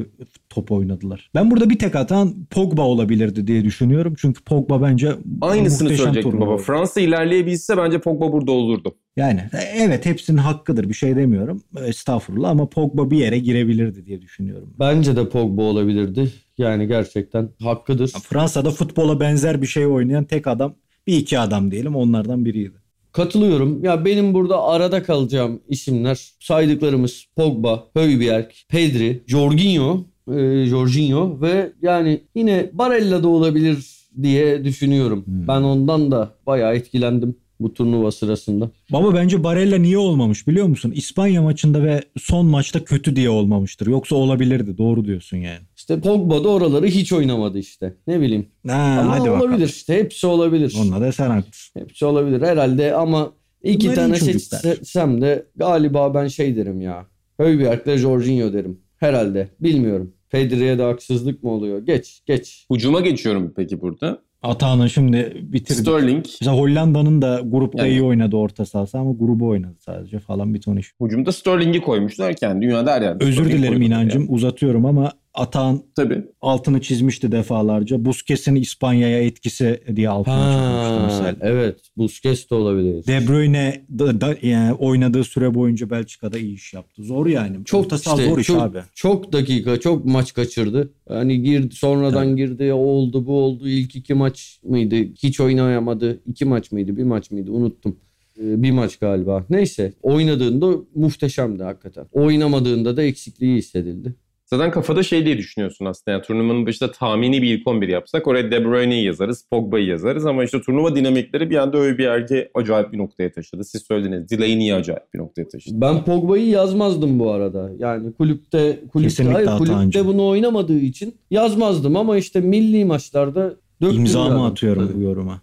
top oynadılar. Ben burada bir tek atan Pogba olabilirdi diye düşünüyorum. Çünkü Pogba bence Aynısını söyleyecektim baba. Fransa ilerleyebilse bence Pogba burada olurdu. Yani e, evet hepsinin hakkıdır bir şey demiyorum. Estağfurullah ama Pogba bir yere girebilirdi diye düşünüyorum. Bence de Pogba olabilirdi. Yani gerçekten hakkıdır. Fransa'da futbola benzer bir şey oynayan tek adam bir iki adam diyelim onlardan biriydi. Katılıyorum. Ya benim burada arada kalacağım isimler saydıklarımız Pogba, Højbjerg, Pedri, Jorginho, e, Jorginho ve yani yine Barella da olabilir diye düşünüyorum. Hmm. Ben ondan da bayağı etkilendim bu turnuva sırasında. Baba bence Barella niye olmamış biliyor musun? İspanya maçında ve son maçta kötü diye olmamıştır. Yoksa olabilirdi. Doğru diyorsun yani. İşte Pogba da oraları hiç oynamadı işte. Ne bileyim. Ha, Ama hadi olabilir bakalım. işte. Hepsi olabilir. Onunla da sen haklısın. Hepsi olabilir herhalde ama iki Bunlar tane seçsem de galiba ben şey derim ya. Højbjerg'le Jorginho derim. Herhalde. Bilmiyorum. Pedri'ye de haksızlık mı oluyor? Geç, geç. Ucuma geçiyorum peki burada. Atağının şimdi bitirdi. Sterling. Mesela Hollanda'nın da grupta Yani- iyi oynadı orta sahası ama grubu oynadı sadece falan bir ton iş. Hücumda Sterling'i koymuşlar ki yani dünyada her yerde. Özür Sterling dilerim inancım yani. uzatıyorum ama Atağın Tabii. altını çizmişti defalarca. Busquets'in İspanya'ya etkisi diye altını çizmişti Ha, mesela. evet. Busquets de olabilir. De Bruyne da, da- yani oynadığı süre boyunca Belçika'da iyi iş yaptı. Zor yani. çok Orta işte, zor iş çok, abi. Çok dakika, çok maç kaçırdı. Hani girdi, sonradan girdi, o oldu, bu oldu. İlk iki maç mıydı? Hiç oynayamadı. İki maç mıydı, bir maç mıydı? Unuttum. Ee, Bir maç galiba. Neyse. Oynadığında muhteşemdi hakikaten. Oynamadığında da eksikliği hissedildi. Zaten kafada şey diye düşünüyorsun aslında. Yani turnuvanın başında tahmini bir ilk 11 yapsak oraya De Bruyne'yi yazarız, Pogba'yı yazarız ama işte turnuva dinamikleri bir anda öyle bir yerde acayip bir noktaya taşıdı. Siz söylediniz. Delaney'i acayip bir noktaya taşıdı. Ben Pogba'yı yazmazdım bu arada. Yani kulüpte kulüpte, Kesinlikle hayır, kulüpte bunu oynamadığı için yazmazdım ama işte milli maçlarda döktü İmzamı adam. atıyorum Tabii. bu yoruma.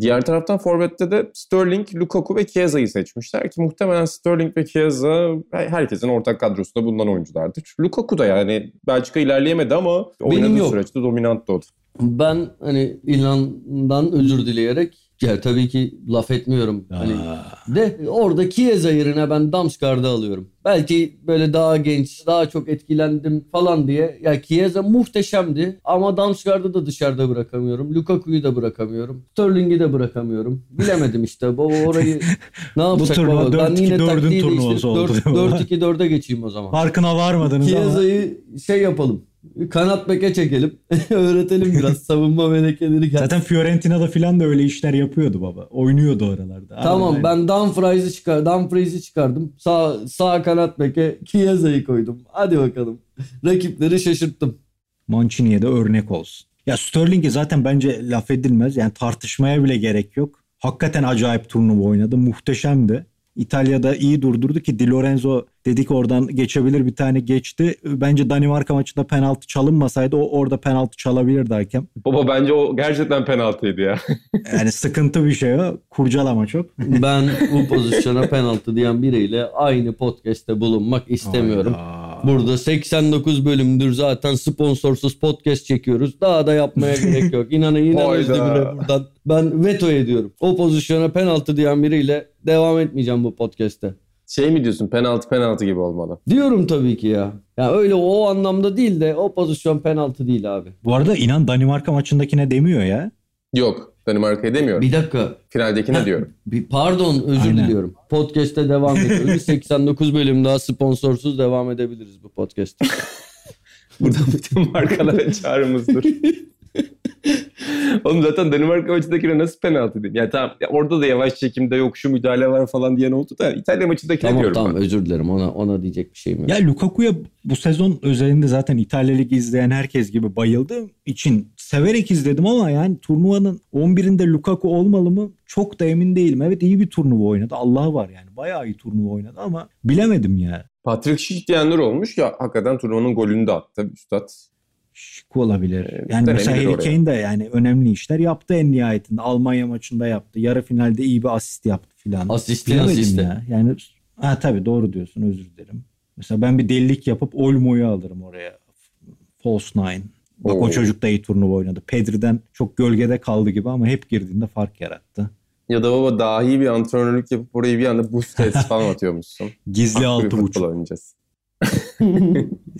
Diğer taraftan Forvet'te de Sterling, Lukaku ve Chiesa'yı seçmişler ki muhtemelen Sterling ve Chiesa herkesin ortak kadrosunda bulunan oyunculardır. Lukaku da yani Belçika ilerleyemedi ama oynadığı yok. süreçte dominanttı o. da. Ben hani İlhan'dan özür dileyerek ya tabii ki laf etmiyorum. Hani Aa, de orada Chiesa yerine ben Damsgaard'ı alıyorum. Belki böyle daha genç, daha çok etkilendim falan diye. Ya Chiesa muhteşemdi ama Damsgaard'ı da dışarıda bırakamıyorum. Lukaku'yu da bırakamıyorum. Sterling'i de bırakamıyorum. Bilemedim işte. Baba orayı ne yapsak turnuva baba? Ben 4-2-4'ün yine taktiği değiştirip oldu 4 diyorlar. 4-2-4'e geçeyim o zaman. farkına varmadınız ama. Chiesa'yı şey yapalım. Kanat beke çekelim. Öğretelim biraz savunma melekeleri. gelsin. Zaten Fiorentina'da falan da öyle işler yapıyordu baba. Oynuyordu oralarda. Tamam Aynen. ben Dumfries'i çıkar, Dumfries'i çıkardım. Sağ sağ kanat beke Chiesa'yı koydum. Hadi bakalım. Rakipleri şaşırttım. Mancini'ye de örnek olsun. Ya Sterling'e zaten bence laf edilmez. Yani tartışmaya bile gerek yok. Hakikaten acayip turnuva oynadı. Muhteşemdi. İtalya'da iyi durdurdu ki Di Lorenzo dedik oradan geçebilir bir tane geçti. Bence Danimarka maçında penaltı çalınmasaydı o orada penaltı çalabilirdi hakem. Baba bence o gerçekten penaltıydı ya. Yani sıkıntı bir şey o. Kurcalama çok. Ben bu pozisyona penaltı diyen biriyle aynı podcast'te bulunmak istemiyorum. Hayda. Burada 89 bölümdür zaten sponsorsuz podcast çekiyoruz. Daha da yapmaya gerek yok. İnanın İnan Hayda. Özdemir'e buradan ben veto ediyorum. O pozisyona penaltı diyen biriyle devam etmeyeceğim bu podcast'te. Şey mi diyorsun penaltı penaltı gibi olmalı. Diyorum tabii ki ya. Ya öyle o anlamda değil de o pozisyon penaltı değil abi. Bu arada inan Danimarka maçındakine demiyor ya. Yok Danimarka'yı demiyorum. Bir dakika. Finaldekine Ha. diyorum. Bir pardon özür Aynen. diliyorum. Podcast'te devam ediyoruz. Bir 89 bölüm daha sponsorsuz devam edebiliriz bu podcast'te. Burada bütün markalara çağrımızdır. Oğlum zaten Danimarka maçındakine nasıl penaltı diyeyim? Ya tamam ya orada da yavaş çekimde yok şu müdahale var falan diyen oldu da İtalya maçındakine tamam diyorum tamam ben. özür dilerim. Ona ona diyecek bir şeyim yok. Ya Lukaku'ya bu sezon özelinde zaten İtalya Ligi izleyen herkes gibi bayıldığım için severek izledim ama yani turnuvanın 11'inde Lukaku olmalı mı çok da emin değilim. Evet iyi bir turnuva oynadı. Allah'ı var yani. Bayağı iyi turnuva oynadı ama bilemedim ya. Patrick Schick diyenler olmuş ya hakikaten turnuvanın golünü de attı Üstad. Şık olabilir. Ee, Yani mesela Harry. Kane de yani önemli işler yaptı en nihayetinde. Almanya maçında yaptı. Yarı finalde iyi bir asist yaptı filan. Asistin Bilemedim asiste. ya. Yani ha tabii doğru diyorsun özür dilerim. Mesela ben bir delilik yapıp Olmo'yu alırım oraya. False Nine. Bak o Oo. çocuk da iyi turnuva oynadı. Pedri'den çok gölgede kaldı gibi ama hep girdiğinde fark yarattı. Ya da baba dahi bir antrenörlük yapıp orayı bir anda Busquets falan atıyormuşsun. Gizli bir altı buçuk. oynayacağız.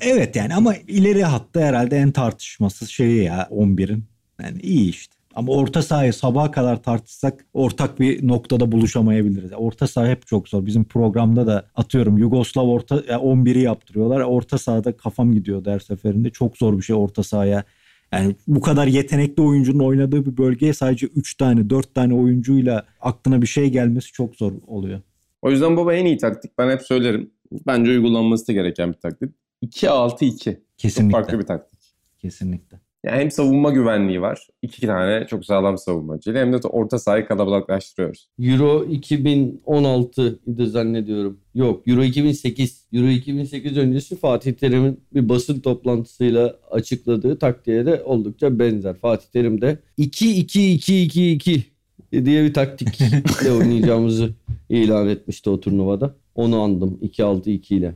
Evet yani ama ileri hatta herhalde en tartışmasız şeyi ya 11'in. Yani iyi işte. Ama orta sahayı sabaha kadar tartışsak ortak bir noktada buluşamayabiliriz. Orta saha hep çok zor. Bizim programda da atıyorum Yugoslav orta ya 11'i yaptırıyorlar. Orta sahada kafam gidiyor her seferinde. Çok zor bir şey orta sahaya. Yani bu kadar yetenekli oyuncunun oynadığı bir bölgeye sadece 3 tane 4 tane oyuncuyla aklına bir şey gelmesi çok zor oluyor. O yüzden baba en iyi taktik ben hep söylerim. Bence uygulanması da gereken bir taktik. 2-6-2. Çok Kesinlikle. farklı bir taktik. Kesinlikle. Yani hem savunma güvenliği var. iki tane çok sağlam savunmacıyla hem de orta sahayı kalabalıklaştırıyoruz. Euro 2016 idi zannediyorum. Yok Euro 2008. Euro 2008 öncesi Fatih Terim'in bir basın toplantısıyla açıkladığı taktiğe de oldukça benzer. Fatih Terim de 2-2-2-2-2 diye bir taktikle oynayacağımızı ilan etmişti o turnuvada. Onu andım 2-6-2 ile.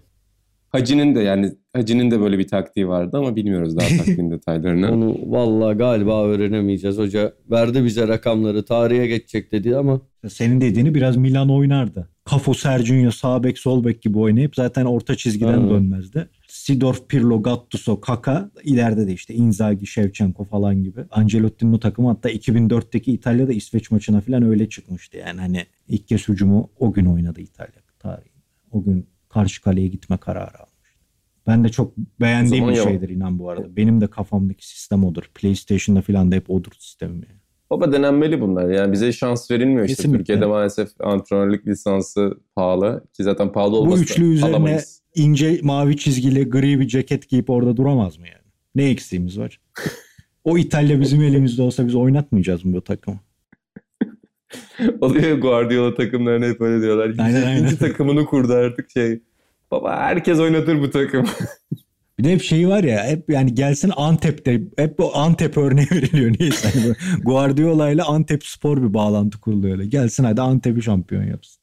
Hacı'nın da yani Hacı'nın da böyle bir taktiği vardı ama bilmiyoruz daha taktiğin detaylarını. Onu vallahi galiba öğrenemeyeceğiz. Hoca verdi bize rakamları tarihe geçecek dedi ama Senin dediğini biraz Milan oynardı. Kafo, Sergio, sağ bek, sol bek gibi oynayıp zaten orta çizgiden Aynen. dönmezdi. Sidorf, Pirlo, Gattuso, Kaka ileride de işte Inzaghi, Shevchenko falan gibi. Ancelotti'nin o takımı hatta 2004'teki İtalya'da İsveç maçına falan öyle çıkmıştı. Yani hani ilk kez hücumu o gün oynadı İtalya tarihinde. O gün karşı kaleye gitme kararı almıştı. Ben de çok beğendiğim bir şeydir inan bu arada. Benim de kafamdaki sistem odur. PlayStation'da falan da hep odur sistemim yani. Baba denenmeli bunlar. Yani bize şans verilmiyor işte. Kesinlikle. Türkiye'de maalesef antrenörlük lisansı pahalı. Ki zaten pahalı olması Bu üçlü üzerine alamayız. ince mavi çizgili gri bir ceket giyip orada duramaz mı yani? Ne eksiğimiz var? o İtalya bizim elimizde olsa biz oynatmayacağız mı bu takımı? Oluyor Guardiola takımlarına hep öyle diyorlar. Aynen, İkinci aynen. takımını kurdu artık şey. Baba herkes oynatır bu takım. Bir de hep şey var ya hep yani gelsin Antep'te hep bu Antep örneği veriliyor neyse. Böyle Guardiola ile Antep spor bir bağlantı kuruluyor öyle. Gelsin hadi Antep'i şampiyon yapsın.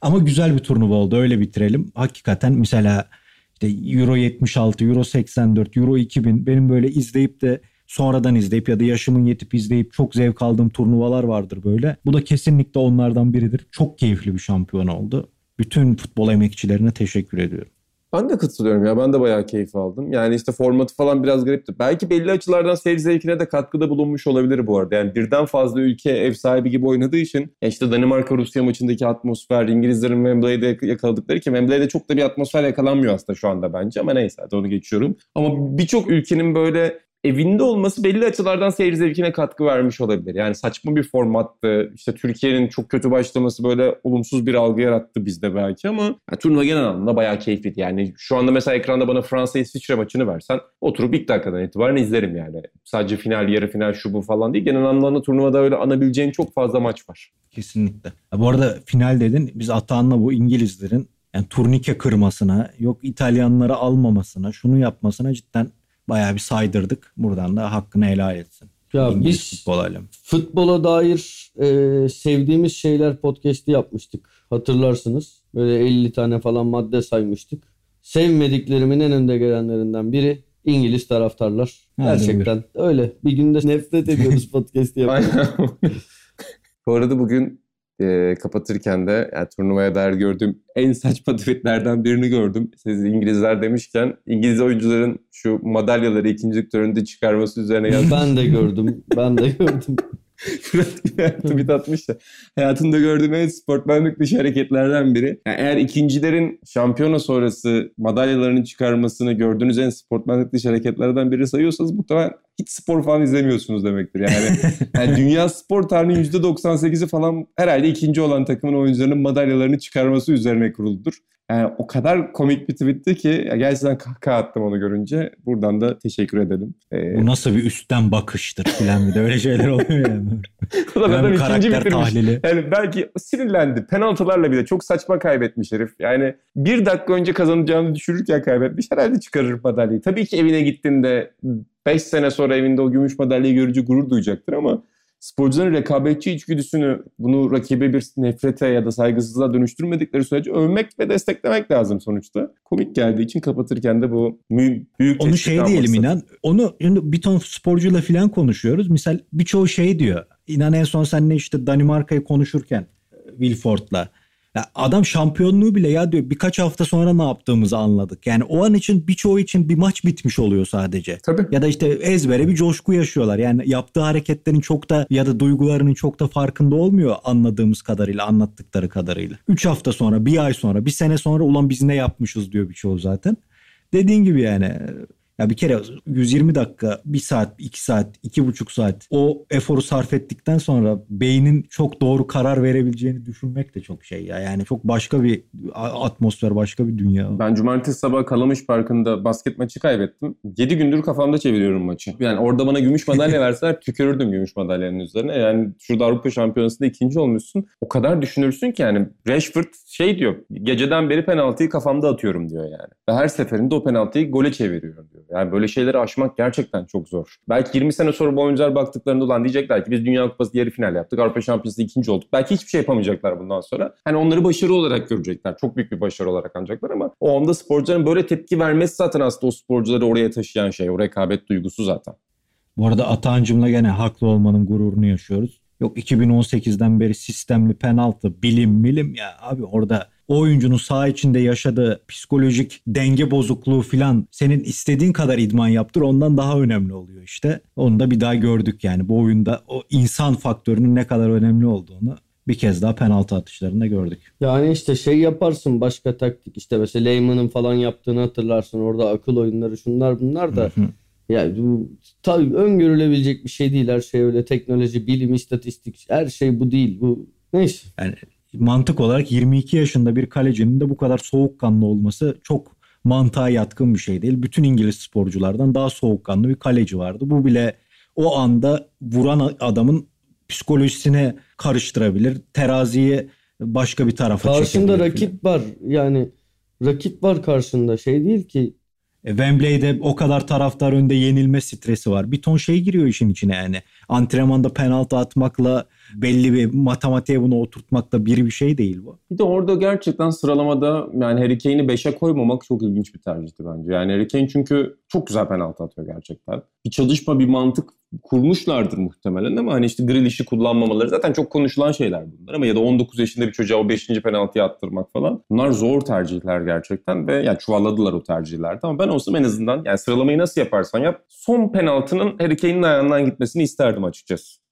Ama güzel bir turnuva oldu öyle bitirelim. Hakikaten mesela işte Euro 76, Euro 84, Euro 2000 benim böyle izleyip de sonradan izleyip ya da yaşımın yetip izleyip çok zevk aldığım turnuvalar vardır böyle. Bu da kesinlikle onlardan biridir. Çok keyifli bir şampiyon oldu. Bütün futbol emekçilerine teşekkür ediyorum. Ben de katılıyorum ya. Ben de bayağı keyif aldım. Yani işte formatı falan biraz garipti. Belki belli açılardan seyir zevkine de katkıda bulunmuş olabilir bu arada. Yani birden fazla ülke ev sahibi gibi oynadığı için ya işte Danimarka-Rusya maçındaki atmosfer, İngilizlerin Wembley'de yakaladıkları ki Wembley'de çok da bir atmosfer yakalanmıyor aslında şu anda bence ama neyse hadi onu geçiyorum. Ama birçok ülkenin böyle evinde olması belli açılardan seyir zevkine katkı vermiş olabilir. Yani saçma bir formattı. İşte Türkiye'nin çok kötü başlaması böyle olumsuz bir algı yarattı bizde belki ama yani turnuva genel anlamda bayağı keyifliydi. Yani şu anda mesela ekranda bana Fransa-İsviçre maçını versen oturup ilk dakikadan itibaren izlerim yani. Sadece final, yarı final, şu bu falan değil. Genel anlamda turnuvada öyle anabileceğin çok fazla maç var. Kesinlikle. Ha, Bu arada final dedin biz Atahan'la bu İngilizlerin yani turnike kırmasına yok İtalyanları almamasına şunu yapmasına cidden bayağı bir saydırdık. Buradan da hakkını helal etsin. ya İngiliz biz futbol alemi. futbola dair e, sevdiğimiz şeyler podcast'i yapmıştık. Hatırlarsınız. Böyle 50 tane falan madde saymıştık. Sevmediklerimin en önde gelenlerinden biri İngiliz taraftarlar. Hadi Gerçekten öyle. Bir günde nefret ediyoruz podcast'i. Aynen. Bu arada bugün e, kapatırken de yani turnuvaya dair gördüğüm en saçma tweetlerden birini gördüm. Siz İngilizler demişken İngiliz oyuncuların şu madalyaları ikinci töründe çıkarması üzerine yazmış. ben de gördüm. Ben de gördüm. bir tweet atmış da. Hayatımda gördüğüm en sportmenlik dışı hareketlerden biri. Yani eğer ikincilerin şampiyona sonrası madalyalarını çıkarmasını gördüğünüz en sportmenlik dışı hareketlerden biri sayıyorsanız muhtemelen hiç spor falan izlemiyorsunuz demektir. Yani, yani dünya spor tarihinin %98'i falan herhalde ikinci olan takımın oyuncularının madalyalarını çıkarması üzerine kuruludur. Yani o kadar komik bir tweetti ki gerçekten kahkaha attım onu görünce. Buradan da teşekkür edelim. Ee, Bu nasıl bir üstten bakıştır filan bir de öyle şeyler oluyor yani. o da Yani ikinci bitirmiş. tahlili. Yani belki sinirlendi. Penaltılarla bile çok saçma kaybetmiş herif. Yani bir dakika önce kazanacağını düşürürken kaybetmiş. Herhalde çıkarır madalyayı. Tabii ki evine gittiğinde 5 sene sonra evinde o gümüş madalyayı görünce gurur duyacaktır ama sporcuların rekabetçi içgüdüsünü bunu rakibe bir nefrete ya da saygısızlığa dönüştürmedikleri sürece övmek ve desteklemek lazım sonuçta. Komik geldiği için kapatırken de bu büyük Onu şey diyelim inan. Onu bir ton sporcuyla filan konuşuyoruz. Misal birçoğu şey diyor. İnan en son seninle işte Danimarka'yı konuşurken Wilford'la. Ya adam şampiyonluğu bile ya diyor birkaç hafta sonra ne yaptığımızı anladık. Yani o an için birçoğu için bir maç bitmiş oluyor sadece. Tabii. Ya da işte ezbere bir coşku yaşıyorlar. Yani yaptığı hareketlerin çok da ya da duygularının çok da farkında olmuyor anladığımız kadarıyla, anlattıkları kadarıyla. 3 hafta sonra, bir ay sonra, bir sene sonra ulan biz ne yapmışız diyor birçoğu zaten. Dediğin gibi yani ya bir kere 120 dakika, 1 saat, 2 saat, 2,5 saat o eforu sarf ettikten sonra beynin çok doğru karar verebileceğini düşünmek de çok şey ya. Yani çok başka bir atmosfer, başka bir dünya. Ben cumartesi sabahı Kalamış Parkı'nda basket maçı kaybettim. 7 gündür kafamda çeviriyorum maçı. Yani orada bana gümüş madalya verseler tükürürdüm gümüş madalyanın üzerine. Yani şurada Avrupa Şampiyonası'nda ikinci olmuşsun. O kadar düşünürsün ki yani Rashford şey diyor. Geceden beri penaltıyı kafamda atıyorum diyor yani. Ve her seferinde o penaltıyı gole çeviriyorum diyor. Yani böyle şeyleri aşmak gerçekten çok zor. Belki 20 sene sonra bu oyuncular baktıklarında olan diyecekler ki biz Dünya Kupası yarı final yaptık. Avrupa Şampiyonası ikinci olduk. Belki hiçbir şey yapamayacaklar bundan sonra. Hani onları başarı olarak görecekler. Çok büyük bir başarı olarak ancaklar ama o anda sporcuların böyle tepki vermesi zaten aslında o sporcuları oraya taşıyan şey. O rekabet duygusu zaten. Bu arada Atancım'la gene haklı olmanın gururunu yaşıyoruz. Yok 2018'den beri sistemli penaltı, bilim, bilim ya abi orada o oyuncunun saha içinde yaşadığı psikolojik denge bozukluğu filan senin istediğin kadar idman yaptır ondan daha önemli oluyor işte. Onu da bir daha gördük yani bu oyunda o insan faktörünün ne kadar önemli olduğunu bir kez daha penaltı atışlarında gördük. Yani işte şey yaparsın başka taktik işte mesela Lehman'ın falan yaptığını hatırlarsın orada akıl oyunları şunlar bunlar da. Yani bu tabii öngörülebilecek bir şey değil her şey öyle teknoloji bilim istatistik her şey bu değil bu neyse Yani mantık olarak 22 yaşında bir kalecinin de bu kadar soğukkanlı olması çok mantığa yatkın bir şey değil. Bütün İngiliz sporculardan daha soğukkanlı bir kaleci vardı. Bu bile o anda vuran adamın psikolojisine karıştırabilir. Teraziyi başka bir tarafa karşında çekebilir rakip var yani rakip var karşında şey değil ki Wembley'de o kadar taraftar önünde yenilme stresi var. Bir ton şey giriyor işin içine yani. Antrenmanda penaltı atmakla belli bir matematiğe bunu oturtmakla bir bir şey değil bu. Bir de orada gerçekten sıralamada yani Harry Kane'i 5'e koymamak çok ilginç bir tercihti bence. Yani Harry Kane çünkü çok güzel penaltı atıyor gerçekten. Bir çalışma, bir mantık kurmuşlardır muhtemelen ama hani işte Grealish'i kullanmamaları zaten çok konuşulan şeyler bunlar ama ya da 19 yaşında bir çocuğa o 5. penaltıyı attırmak falan. Bunlar zor tercihler gerçekten ve yani çuvalladılar o tercihlerde ama ben olsam en azından yani sıralamayı nasıl yaparsan yap son penaltının Harry Kane'in ayağından gitmesini isterdim açıkçası.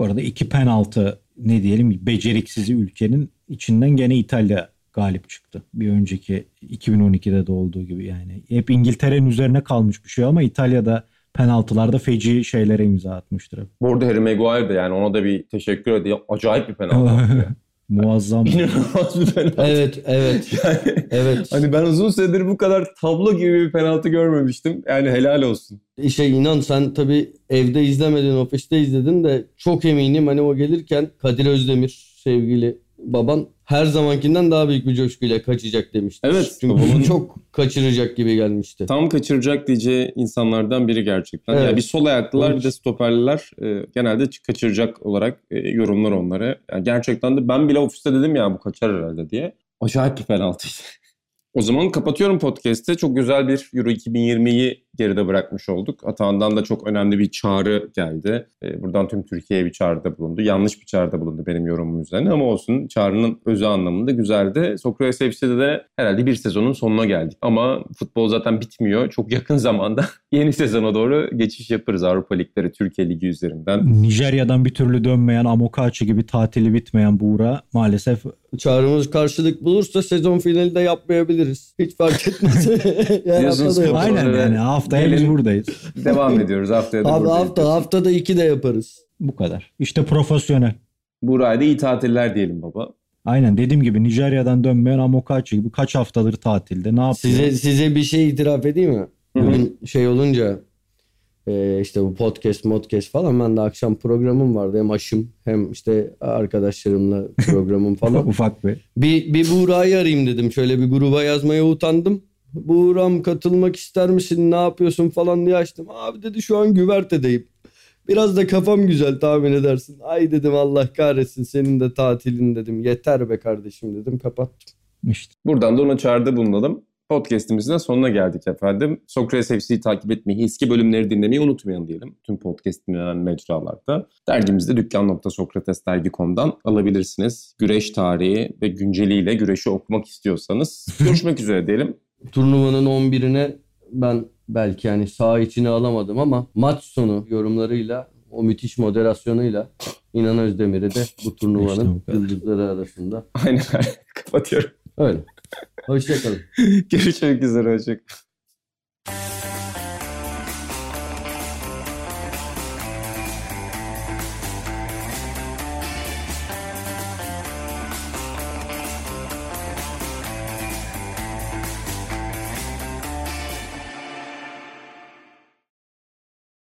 Bu arada iki penaltı ne diyelim beceriksiz ülkenin içinden gene İtalya galip çıktı. Bir önceki 2012'de de olduğu gibi yani. Hep İngiltere'nin üzerine kalmış bir şey ama İtalya'da penaltılarda feci şeylere imza atmıştır. Bu arada Harry Maguire de yani ona da bir teşekkür edeyim. Acayip bir penaltı. Muazzam. İnanılmaz bir penaltı. evet evet Yani evet Hani ben uzun süredir bu kadar tablo gibi bir penaltı görmemiştim. Yani helal olsun. şey inan sen tabii evde izlemedin ofiste izledin de çok eminim hani o gelirken Kadir Özdemir sevgili baban her zamankinden daha büyük bir coşkuyla kaçacak demişti. Evet, Çünkü bunu çok kaçıracak gibi gelmişti. Tam kaçıracak diyeceği insanlardan biri gerçekten. Evet. Yani bir sol ayaklılar bir de stoperliler e, genelde kaçıracak olarak e, yorumlar onları. Yani gerçekten de ben bile ofiste dedim ya bu kaçar herhalde diye. Acayip bir penaltıydı. O zaman kapatıyorum podcast'i. Çok güzel bir Euro 2020'yi geride bırakmış olduk. Atağından da çok önemli bir çağrı geldi. Ee, Buradan tüm Türkiye'ye bir çağrıda bulundu. Yanlış bir çağrıda bulundu benim yorumum üzerine ama olsun. Çağrının özü anlamında güzeldi. Sokrates FC'de de herhalde bir sezonun sonuna geldik. Ama futbol zaten bitmiyor. Çok yakın zamanda yeni sezona doğru geçiş yaparız Avrupa Ligleri, Türkiye Ligi üzerinden. Nijerya'dan bir türlü dönmeyen Amokachi gibi tatili bitmeyen Buğra maalesef Çağrımız karşılık bulursa sezon finali de yapmayabiliriz. Hiç fark etmez. yani aynen yani haftaya biz Gelin. buradayız. Devam ediyoruz haftaya da Abi buradayız. hafta, haftada iki de yaparız. Bu kadar. İşte profesyonel. Buraya da iyi tatiller diyelim baba. Aynen dediğim gibi Nijerya'dan dönmeyen Amokachi gibi kaç haftadır tatilde ne yapıyor? Size size bir şey itiraf edeyim mi? Bugün şey olunca e, işte bu podcast modcast falan ben de akşam programım vardı. Hem aşım hem işte arkadaşlarımla programım falan. Ufak bir. bir, bir Buğra'yı arayayım dedim. Şöyle bir gruba yazmaya utandım. Buğra'm katılmak ister misin ne yapıyorsun falan diye açtım. Abi dedi şu an güvertedeyim. Biraz da kafam güzel tahmin edersin. Ay dedim Allah kahretsin senin de tatilin dedim. Yeter be kardeşim dedim kapattım. İşte. Buradan da ona çağrıda bulunalım. Podcast'imizin sonuna geldik efendim. Sokrates FC'yi takip etmeyi, eski bölümleri dinlemeyi unutmayın diyelim. Tüm podcast dinlenen mecralarda. Dergimizde dükkan.sokratesdergi.com'dan alabilirsiniz. Güreş tarihi ve günceliyle güreşi okumak istiyorsanız. Görüşmek üzere diyelim. Turnuvanın 11'ine ben belki yani sağ içine alamadım ama maç sonu yorumlarıyla o müthiş moderasyonuyla İnan Özdemir'i de bu turnuvanın İşte bu yıldızları arasında. Aynen. Kapatıyorum. Öyle. Hoşçakalın. Görüşmek üzere. Hoşçakalın.